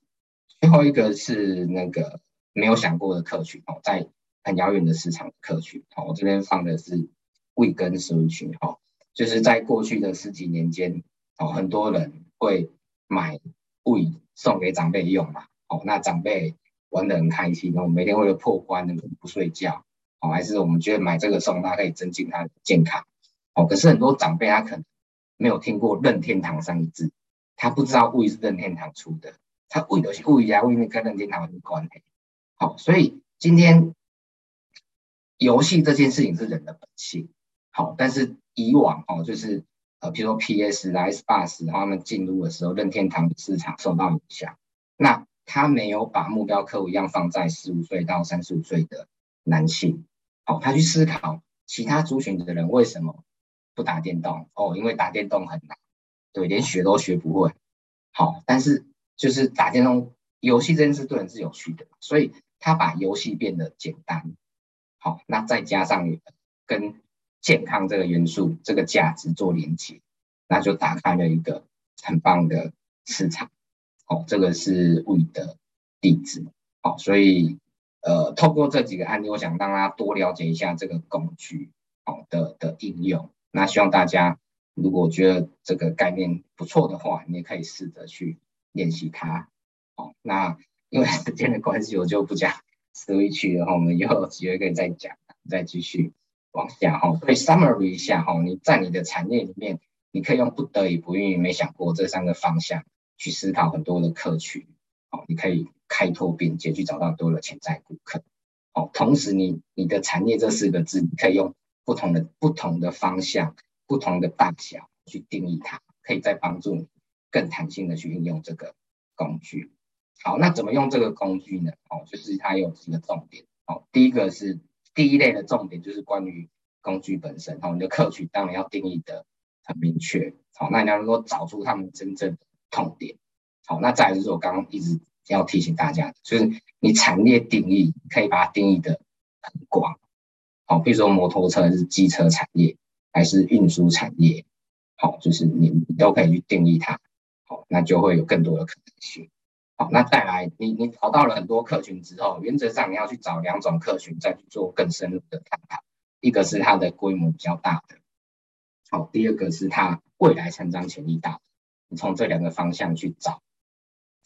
最后一个是那个没有想过的客群哦，在很遥远的市场的客群。好，我这边放的是 Wii 跟 Switch 哈，就是在过去的十几年间，哦，很多人会买桂送给长辈用嘛。哦，那长辈玩得很开心，然后每天为了破关那个不睡觉，哦，还是我们觉得买这个送他可以增进他的健康。哦，可是很多长辈他可能没有听过任天堂三个字，他不知道 Wii 是任天堂出的，他 Wii 都是胃呀，Wii 跟任天堂有关系？好，所以今天游戏这件事情是人的本性，好，但是以往哦，就是呃，比如说 PS 来 Xbox 然后他们进入的时候，任天堂的市场受到影响，那他没有把目标客户一样放在十五岁到三十五岁的男性，好，他去思考其他族群的人为什么。不打电动哦，因为打电动很难，对，连学都学不会。好，但是就是打电动游戏这件事对人是有趣的，所以他把游戏变得简单。好，那再加上跟健康这个元素、这个价值做连接，那就打开了一个很棒的市场。哦，这个是 Wii 的地址。好，所以呃，透过这几个案例，我想让大家多了解一下这个工具好的的应用。那希望大家如果觉得这个概念不错的话，你也可以试着去练习它。好，那因为时间的关系，我就不讲 Switch 了哈，我们以后有机会可以再讲，再继续往下哈。所以 summary 一下哈，你在你的产业里面，你可以用不得已、不愿意、没想过这三个方向去思考很多的客群。好，你可以开拓边界，去找到多的潜在顾客。好，同时你你的产业这四个字，你可以用。不同的不同的方向，不同的大小去定义它，可以再帮助你更弹性的去运用这个工具。好，那怎么用这个工具呢？哦，就是它有几个重点。哦，第一个是第一类的重点，就是关于工具本身。哦，你的客群当然要定义的很明确。好，那你要能够找出他们真正的痛点。好，那再来就是我刚刚一直要提醒大家的，就是你产业定义可以把它定义的很广。好，比如说摩托车是机车产业还是运输产业，好，就是你你都可以去定义它，好，那就会有更多的可能性。好，那再来，你你找到了很多客群之后，原则上你要去找两种客群，再去做更深入的探讨。一个是它的规模比较大的，好，第二个是它未来成长潜力大的。你从这两个方向去找，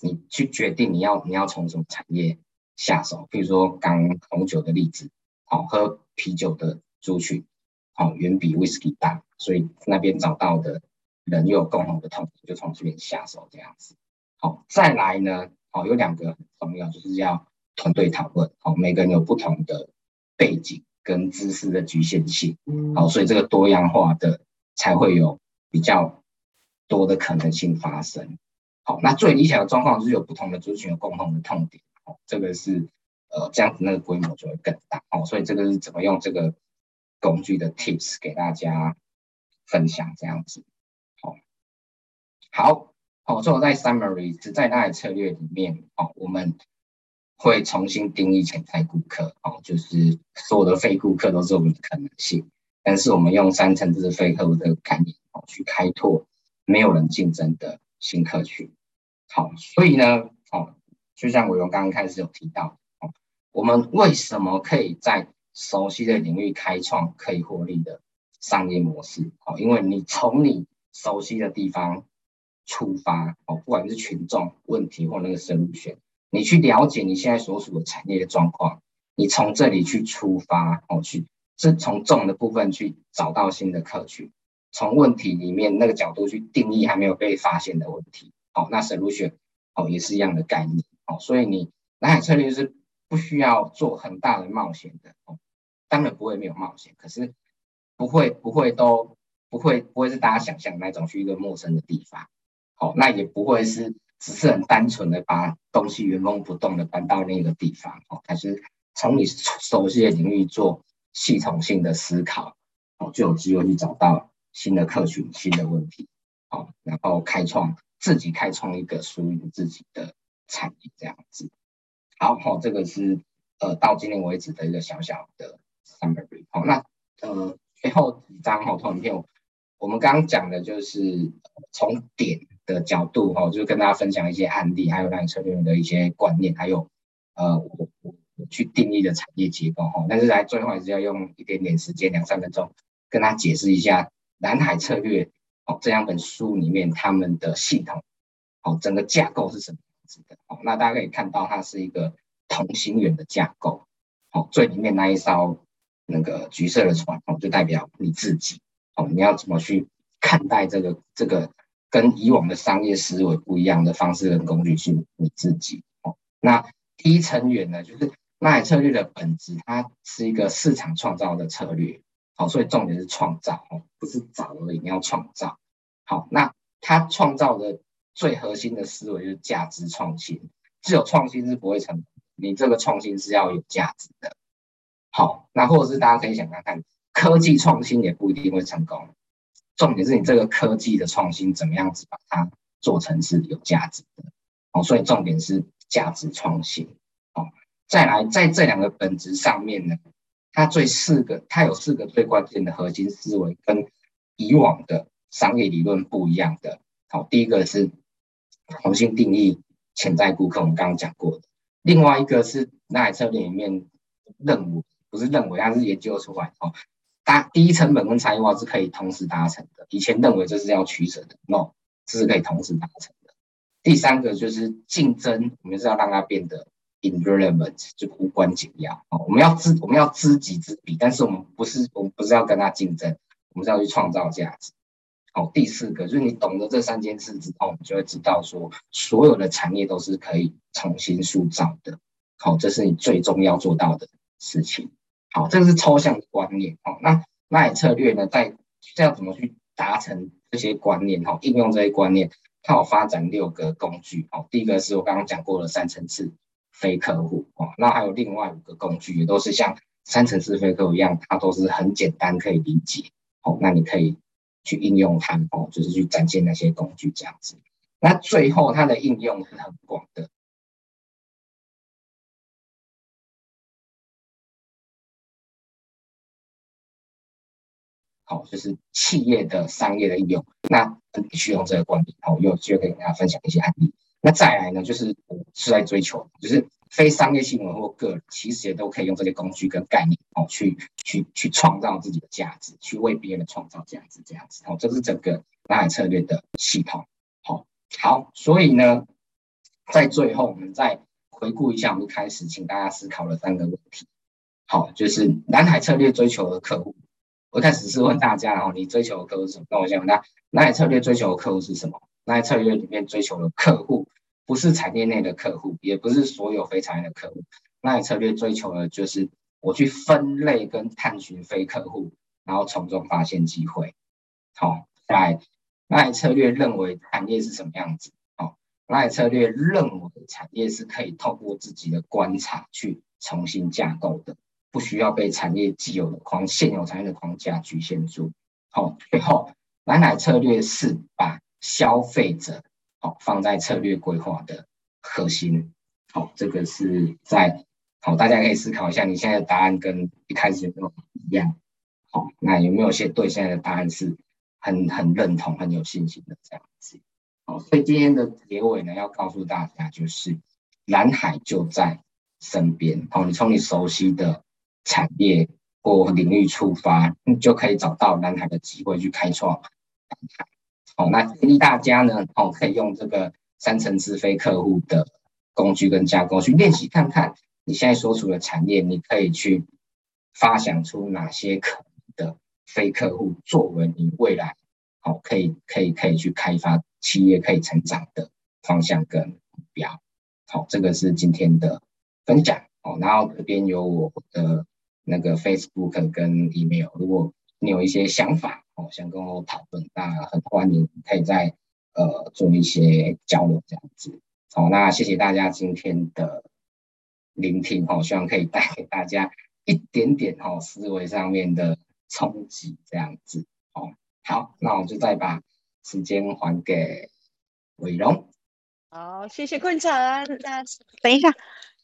你去决定你要你要从什么产业下手。比如说刚红酒的例子，好喝。啤酒的族群，好，远比 whisky 大，所以那边找到的人又有共同的痛点，就从这边下手这样子。好，再来呢，好，有两个很重要，就是要团队讨论。好，每个人有不同的背景跟知识的局限性，好，所以这个多样化的才会有比较多的可能性发生。好，那最理想的状况就是有不同的族群有共同的痛点，好，这个是。呃，这样子那个规模就会更大哦，所以这个是怎么用这个工具的 tips 给大家分享这样子，好，好，好，最后在 summary 是在那策略里面，哦，我们会重新定义潜在顾客，哦，就是所有的非顾客都是我们的可能性，但是我们用三层次非客户的概念，哦，去开拓没有人竞争的新客群。好，所以呢，哦，就像伟荣刚刚开始有提到，哦，我们为什么可以在熟悉的领域开创可以获利的商业模式？哦，因为你从你熟悉的地方出发，哦，不管是群众问题或那个 solution，你去了解你现在所属的产业的状况，你从这里去出发，哦，去是从重的部分去找到新的客群，从问题里面那个角度去定义还没有被发现的问题。好，那 solution 哦也是一样的概念。哦，所以你蓝海策略是不需要做很大的冒险的。哦，当然不会没有冒险，可是不会不会都不会不会是大家想象那种去一个陌生的地方，好，那也不会是只是很单纯的把东西原封不动的搬到另一个地方。哦，还是从你熟悉的领域做系统性的思考哦，就有机会去找到新的客群、新的问题，好，然后开创。自己开创一个属于自己的产业，这样子。好，好，这个是呃到今天为止的一个小小的 summary。好，那呃最后几张哈投影片，我们刚刚讲的就是从点的角度哈，就是跟大家分享一些案例，还有蓝海策略的一些观念，还有呃我我我去定义的产业结构哈。但是在最后还是要用一点点时间，两三分钟，跟大家解释一下南海策略。哦，这两本书里面他们的系统，哦，整个架构是什么样子的？哦，那大家可以看到，它是一个同心圆的架构。哦，最里面那一艘那个橘色的船，哦，就代表你自己。哦，你要怎么去看待这个这个跟以往的商业思维不一样的方式跟工具是你自己。哦，那第一层圆呢，就是蓝海策略的本质，它是一个市场创造的策略。好，所以重点是创造哦，不是找而已，你要创造。好，那他创造的最核心的思维就是价值创新，只有创新是不会成功，你这个创新是要有价值的。好，那或者是大家可以想看看，科技创新也不一定会成功，重点是你这个科技的创新怎么样子把它做成是有价值的。好，所以重点是价值创新。好，再来在这两个本质上面呢，它最四个，它有四个最关键的核心思维，跟以往的商业理论不一样的。好，第一个是重新定义潜在顾客，我们刚刚讲过的。另外一个是那台策略里面认为，不是认为，它是研究出来哦。它第一成本跟差异化是可以同时达成的。以前认为这是要取舍的，no，这是可以同时达成的。第三个就是竞争，我们是要让它变得。Irrelevant 就无关紧要哦，我们要知我们要知己知彼，但是我们不是我们不是要跟他竞争，我们是要去创造价值。好，第四个就是你懂得这三件事之后，你就会知道说，所有的产业都是可以重新塑造的。好，这是你最重要做到的事情。好，这个是抽象的观念。好，那蓝海策略呢，在这要怎么去达成这些观念？好，应用这些观念，它有发展六个工具。好，第一个是我刚刚讲过的三层次。非客户哦，那还有另外五个工具，也都是像三层次非客户一样，它都是很简单可以理解哦。那你可以去应用它哦，就是去展现那些工具这样子。那最后它的应用是很广的，好，就是企业的商业的应用，那必须用这个观点哦。有机会跟大家分享一些案例。那再来呢，就是是在追求，就是非商业新闻或个人，其实也都可以用这些工具跟概念哦，去去去创造自己的价值，去为别人创造价值，这样子哦，这是整个蓝海策略的系统。好，好，所以呢，在最后我们再回顾一下，我们一开始请大家思考的三个问题。好，就是蓝海策略追求的客户，我一开始是问大家，然后你追求的客户是什么？那我想问大家，蓝海策略追求的客户是什么？南海策略里面追求的客户，不是产业内的客户，也不是所有非产业的客户。那策略追求的就是我去分类跟探寻非客户，然后从中发现机会。好，来，那策略认为产业是什么样子？好，蓝海策略认为产业是可以透过自己的观察去重新架构的，不需要被产业既有的框、现有产业的框架局限住。好，最后蓝海策略是把消费者哦放在策略规划的核心。好，这个是在好，大家可以思考一下，你现在的答案跟一开始有没有一样？好，那有没有些对现在的答案是很很认同、很有信心的这样子？好，所以今天的结尾呢，要告诉大家就是，蓝海就在身边。好，你从你熟悉的产业或领域出发，你就可以找到蓝海的机会去开创蓝海。好，那建议大家呢，哦，可以用这个三层次非客户的工具跟架构去练习看看，你现在所处的产业，你可以去发想出哪些可能的非客户作为你未来好可以可以可以去开发企业可以成长的方向跟目标。好，这个是今天的分享。好，然后这边有我的那个 Facebook 跟 email，如果你有一些想法哦，想跟我讨论，那很欢迎可以在呃做一些交流这样子。好，那谢谢大家今天的聆听哦，希望可以带给大家一点点哦思维上面的冲击，这样子哦。好，那我就再把时间还给伟荣。好，谢谢坤城。那等一下，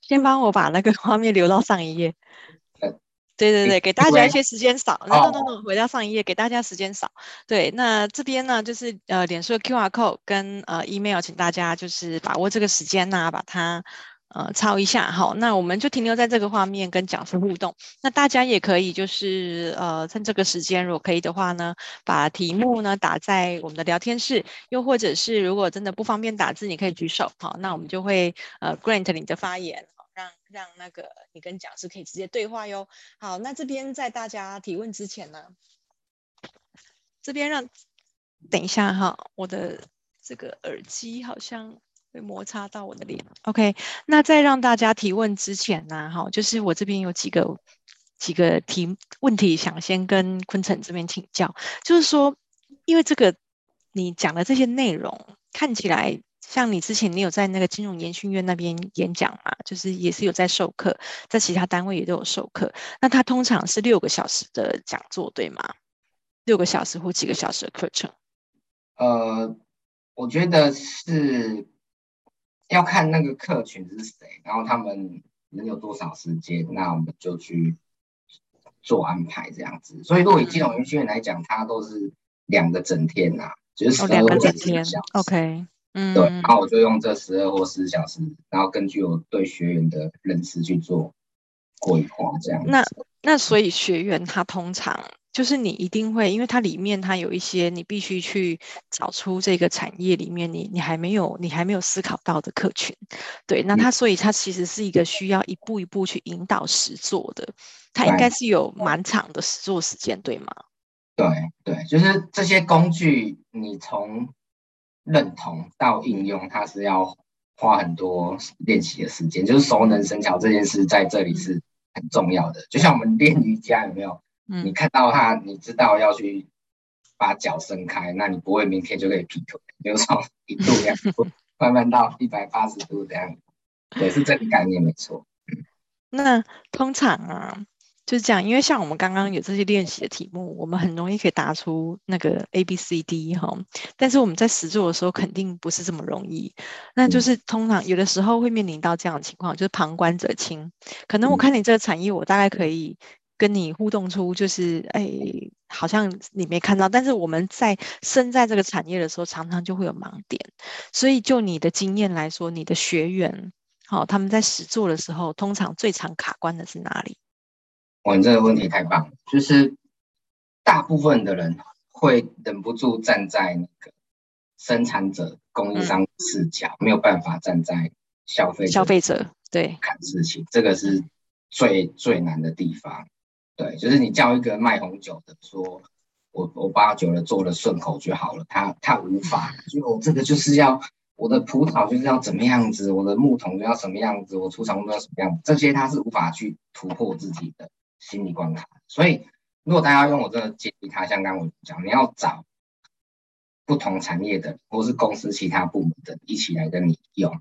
先帮我把那个画面留到上一页。对对对，给大家一些时间扫。那那那，回到上一页，给大家时间扫。对，那这边呢，就是呃，脸书的 QR code 跟呃 email，请大家就是把握这个时间呐、啊，把它呃抄一下。好，那我们就停留在这个画面跟讲师互动。那大家也可以就是呃，趁这个时间，如果可以的话呢，把题目呢打在我们的聊天室，又或者是如果真的不方便打字，你可以举手。好，那我们就会呃 grant 你的发言。让那个你跟讲师可以直接对话哟。好，那这边在大家提问之前呢，这边让等一下哈，我的这个耳机好像会摩擦到我的脸。OK，那在让大家提问之前呢，哈，就是我这边有几个几个题问题想先跟坤城这边请教，就是说，因为这个你讲的这些内容看起来。像你之前，你有在那个金融研训院那边演讲嘛？就是也是有在授课，在其他单位也都有授课。那他通常是六个小时的讲座，对吗？六个小时或几个小时的课程？呃，我觉得是要看那个客群是谁，然后他们能有多少时间，那我们就去做安排这样子。所以，如果以金融研训院来讲，它都是两个整天呐、啊，就是两个整天。OK。嗯，对，然后我就用这十二或十四小时，然后根据我对学员的认识去做规划，这样子。那那所以学员他通常就是你一定会，因为它里面它有一些你必须去找出这个产业里面你你还没有你还没有思考到的客群，对，那它所以它其实是一个需要一步一步去引导实做的，它应该是有蛮长的实做时间，对吗？对对，就是这些工具你从。认同到应用，它是要花很多练习的时间，就是熟能生巧这件事在这里是很重要的。就像我们练瑜伽，有没有？嗯，你看到它，你知道要去把脚伸开，那你不会明天就可以劈腿，比如说一度两度，慢慢到一百八十度这样，也是这个概念没错。嗯，那通常啊。就是这样，因为像我们刚刚有这些练习的题目，我们很容易可以答出那个 A、B、C、D 哈，但是我们在实做的时候肯定不是这么容易。那就是通常有的时候会面临到这样的情况，就是旁观者清。可能我看你这个产业，我大概可以跟你互动出，就是哎，好像你没看到，但是我们在身在这个产业的时候，常常就会有盲点。所以就你的经验来说，你的学员好，他们在实做的时候，通常最常卡关的是哪里？哇，你这个问题太棒了！就是大部分的人会忍不住站在那个生产者、供应商视角，嗯，没有办法站在消费者消费者对看事情，这个是最最难的地方。对，就是你叫一个卖红酒的说，我我八九的做了顺口就好了，他他无法，就我这个就是要我的葡萄就是要怎么样子，我的木桶就要什么样子，我出厂都要什么样子，这些他是无法去突破自己的。心理关卡，所以如果大家用我这个建议，他像刚刚我讲，你要找不同产业的或是公司其他部门的一起来跟你用，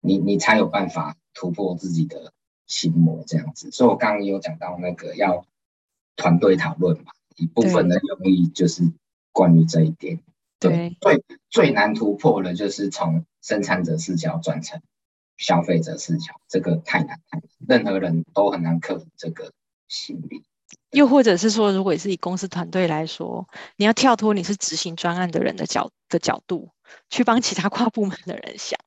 你你才有办法突破自己的心魔这样子。所以我刚刚也有讲到那个要团队讨论嘛，一部分的用意就是关于这一点。对，最最难突破的就是从生产者视角转成消费者视角，这个太难太难，任何人都很难克服这个心理。又或者是说，如果是以公司团队来说，你要跳脱你是执行专案的人的角的角度，去帮其他跨部门的人想。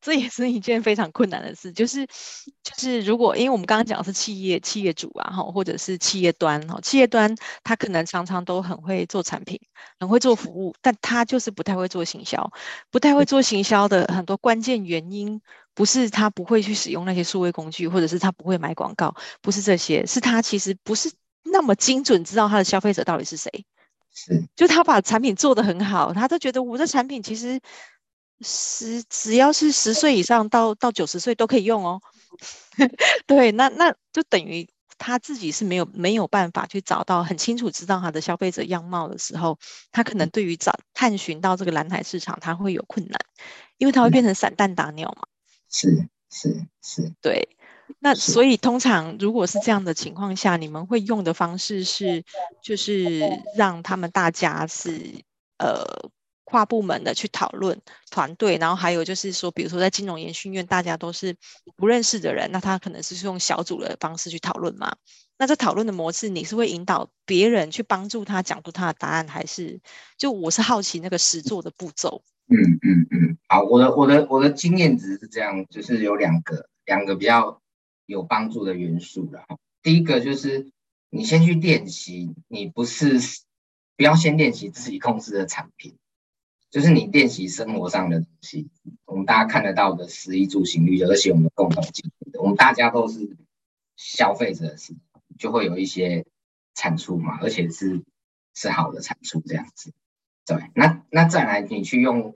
这也是一件非常困难的事，就是就是如果因为我们刚刚讲的是企业企业主啊，哈，或者是企业端哈，企业端他可能常常都很会做产品，很会做服务，但他就是不太会做行销，不太会做行销的很多关键原因，不是他不会去使用那些数位工具，或者是他不会买广告，不是这些，是他其实不是那么精准知道他的消费者到底是谁，是，就他把产品做得很好，他都觉得我的产品其实。十只要是十岁以上到到九十岁都可以用哦，对，那那就等于他自己是没有没有办法去找到很清楚知道他的消费者样貌的时候，他可能对于找探寻到这个蓝海市场他会有困难，因为他会变成散弹打鸟嘛。是是是，对。那所以通常如果是这样的情况下，你们会用的方式是就是让他们大家是呃。跨部门的去讨论团队，然后还有就是说，比如说在金融研训院，大家都是不认识的人，那他可能是用小组的方式去讨论嘛。那这讨论的模式，你是会引导别人去帮助他讲出他的答案，还是就我是好奇那个实作的步骤？嗯嗯嗯，好，我的我的我的经验值是这样，就是有两个两个比较有帮助的元素的。第一个就是你先去练习，你不是不要先练习自己控制的产品。就是你练习生活上的东西，我们大家看得到的食衣住行绿，而且我们共同经历的，我们大家都是消费者是，就会有一些产出嘛，而且是是好的产出这样子。对，那那再来你去用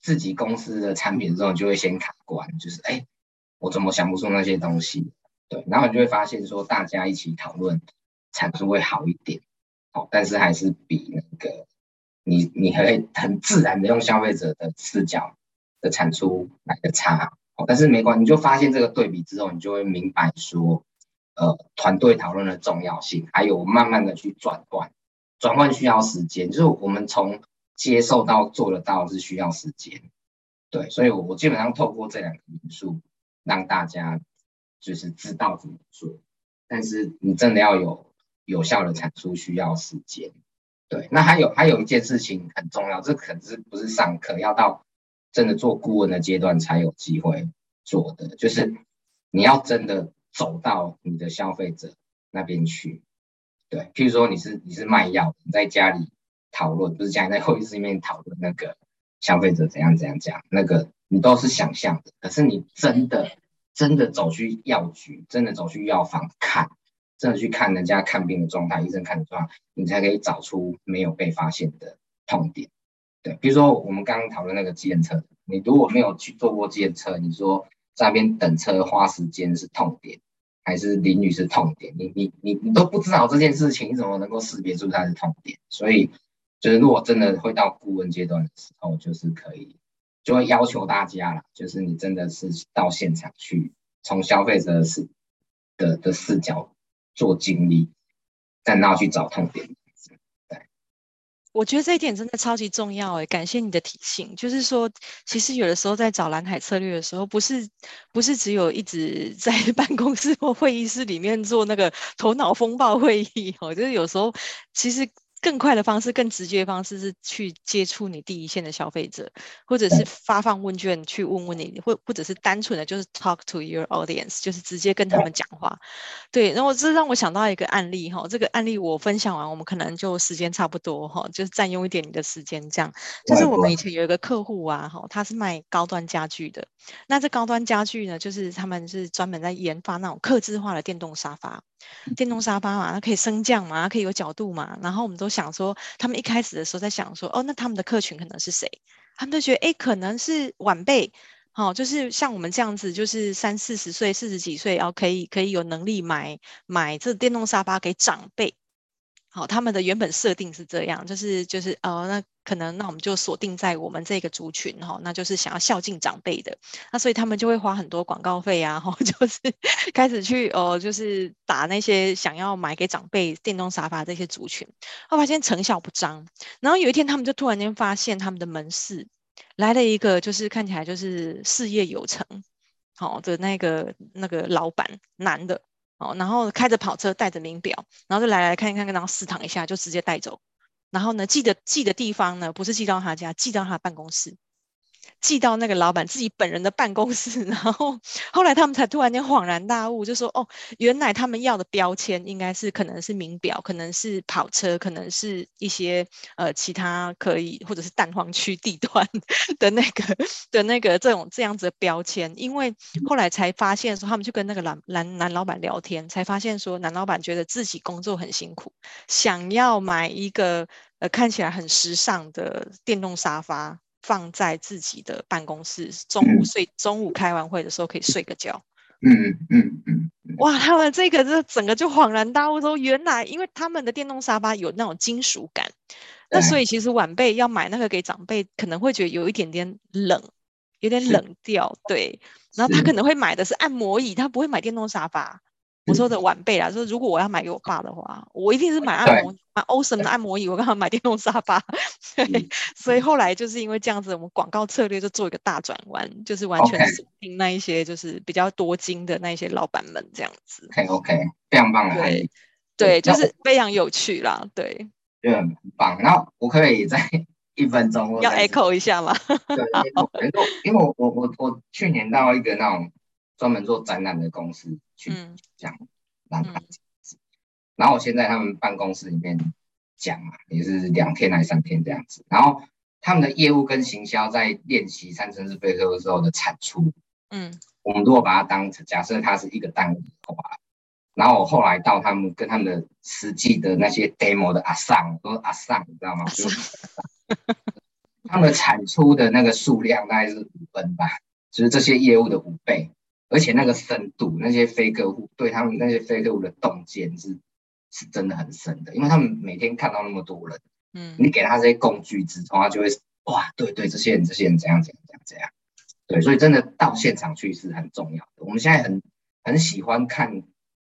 自己公司的产品之后，就会先卡关，就是哎，我怎么想不出那些东西？对，然后你就会发现说，大家一起讨论产出会好一点，好，但是还是比那个。你你会很自然的用消费者的视角的产出来的差，哦但是没关系，你就发现这个对比之后，你就会明白说，呃，团队讨论的重要性，还有慢慢的去转换，转换需要时间，就是我们从接受到做得到是需要时间，对，所以我我基本上透过这两个因素让大家就是知道怎么做，但是你真的要有有效的产出需要时间。对，那还有还有一件事情很重要，这可是不是上课，要到真的做顾问的阶段才有机会做的，就是你要真的走到你的消费者那边去。对，譬如说你是你是卖药，你在家里讨论，不是家里在会议室里面讨论那个消费者怎样怎样讲，那个你都是想象的，可是你真的真的走去药局，真的走去药房看。真的去看人家看病的状态，医生看的状态，你才可以找出没有被发现的痛点。对，比如说我们刚刚讨论那个计程车，你如果没有去坐过计程车，你说在那边等车花时间是痛点，还是林女士痛点？你你你你都不知道这件事情，你怎么能够识别出它的痛点？所以就是如果真的会到顾问阶段的时候，就是可以就会要求大家了，就是你真的是到现场去，从消费者的视的的视角。做经历，但那去找痛点。我觉得这一点真的超级重要哎，感谢你的提醒。就是说，其实有的时候在找蓝海策略的时候，不是不是只有一直 在办公室或会议室里面做那个头脑风暴会议哦，就是有时候其实。更快的方式，更直接的方式是去接触你第一线的消费者，或者是发放问卷去问问你，或或者是单纯的就是 talk to your audience，就是直接跟他们讲话。对，然后这让我想到一个案例哈，这个案例我分享完，我们可能就时间差不多哈，就是占用一点你的时间这样。就是我们以前有一个客户啊，哈，他是卖高端家具的，那这高端家具呢，就是他们是专门在研发那种客制化的电动沙发。电动沙发嘛，它可以升降嘛，可以有角度嘛。然后我们都想说，他们一开始的时候在想说，哦，那他们的客群可能是谁？他们都觉得，哎，可能是晚辈，好、就是像我们这样子，就是三四十岁、四十几岁，然后可以可以有能力买买这电动沙发给长辈。好，他们的原本设定是这样，就是就是呃，那可能那我们就锁定在我们这个族群哈，那就是想要孝敬长辈的，那所以他们就会花很多广告费啊，然 后就是开始去呃，就是打那些想要买给长辈电动沙发这些族群，后发现成效不彰，然后有一天他们就突然间发现他们的门市来了一个就是看起来就是事业有成好的那个那个老板男的。哦，然后开着跑车，带着名表，然后就来来看一看，然后试躺一下就直接带走。然后呢，寄的寄的地方呢，不是寄到他家，寄到他办公室。寄到那个老板自己本人的办公室，然后后来他们才突然间恍然大悟，就说：“哦，原来他们要的标签应该是可能是名表，可能是跑车，可能是一些呃其他可以或者是蛋黄区地段 的那个的那个这种这样子的标签。因为后来才发现说，他们就跟那个男男男老板聊天，才发现说，男老板觉得自己工作很辛苦，想要买一个呃看起来很时尚的电动沙发。”放在自己的办公室，中午睡，嗯、中午开完会的时候可以睡个觉。嗯嗯嗯，哇，他们这个这整个就恍然大悟，说原来因为他们的电动沙发有那种金属感，那所以其实晚辈要买那个给长辈，可能会觉得有一点点冷，有点冷调，对。然后他可能会买的是按摩椅，他不会买电动沙发。我说的晚辈啦，说如果我要买给我爸的话，我一定是买按摩，买 Awesome 的按摩椅。我刚好买电动沙发，对，所以后来就是因为这样子，我们广告策略就做一个大转弯，就是完全锁定那一些就是比较多金的那一些老板们这样子。OK OK，非常棒的，对对，就是非常有趣啦，对，就很棒。然后我可以在一分钟要 echo 一下吗？对，因为我我我我去年到一个那种。专门做展览的公司去讲，然后、嗯、然后我现在他们办公室里面讲嘛，也是两天还是三天这样子。然后他们的业务跟行销在练习三层式飞客的时候的产出，嗯，我们如果把它当成假设它是一个单位的话，然后我后来到他们跟他们的实际的那些 demo 的阿尚，都是阿尚，你知道吗？就是他们的产出的那个数量大概是五分吧，就是这些业务的五倍。而且那个深度，那些非客户对他们那些非客户的洞见是是真的很深的，因为他们每天看到那么多人，嗯，你给他这些工具之后，他就会哇，对对，这些人这些人怎样怎样怎样怎样，对，所以真的到现场去是很重要的。我们现在很很喜欢看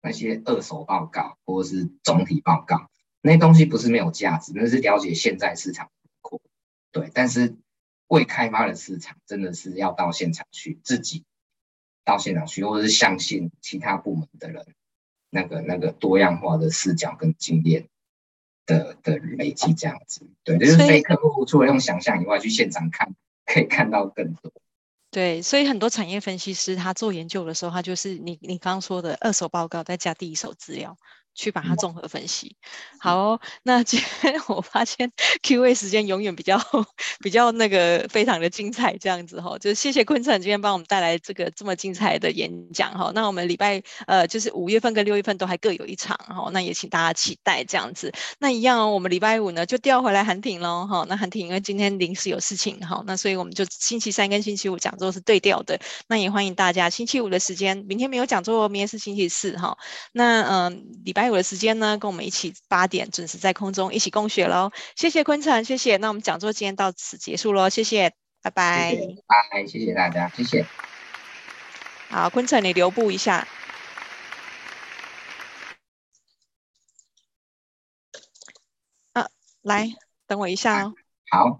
那些二手报告或者是总体报告，那些东西不是没有价值，那是了解现在市场的，对，但是未开发的市场真的是要到现场去自己。到现场去，或者是相信其他部门的人，那个那个多样化的视角跟经验的的累积，这样子，对，就是非客户除了用想象以外，去现场看可以看到更多。对，所以很多产业分析师他做研究的时候，他就是你你刚刚说的二手报告再加第一手资料。去把它综合分析。好哦，那今天我发现 Q&A 时间永远比较比较那个非常的精彩，这样子哈，就谢谢坤城今天帮我们带来这个这么精彩的演讲哈。那我们礼拜呃就是五月份跟六月份都还各有一场哈，那也请大家期待这样子。那一样哦，我们礼拜五呢就调回来韩婷喽哈。那韩婷因为今天临时有事情哈，那所以我们就星期三跟星期五讲座是对调的。那也欢迎大家星期五的时间，明天没有讲座，明天是星期四哈。那嗯礼拜。还有的时间呢，跟我们一起八点准时在空中一起共学喽。谢谢坤城，谢谢。那我们讲座今天到此结束喽，谢谢，拜拜。拜，谢谢大家，谢谢。好，坤城，你留步一下。啊，来，等我一下哦。好。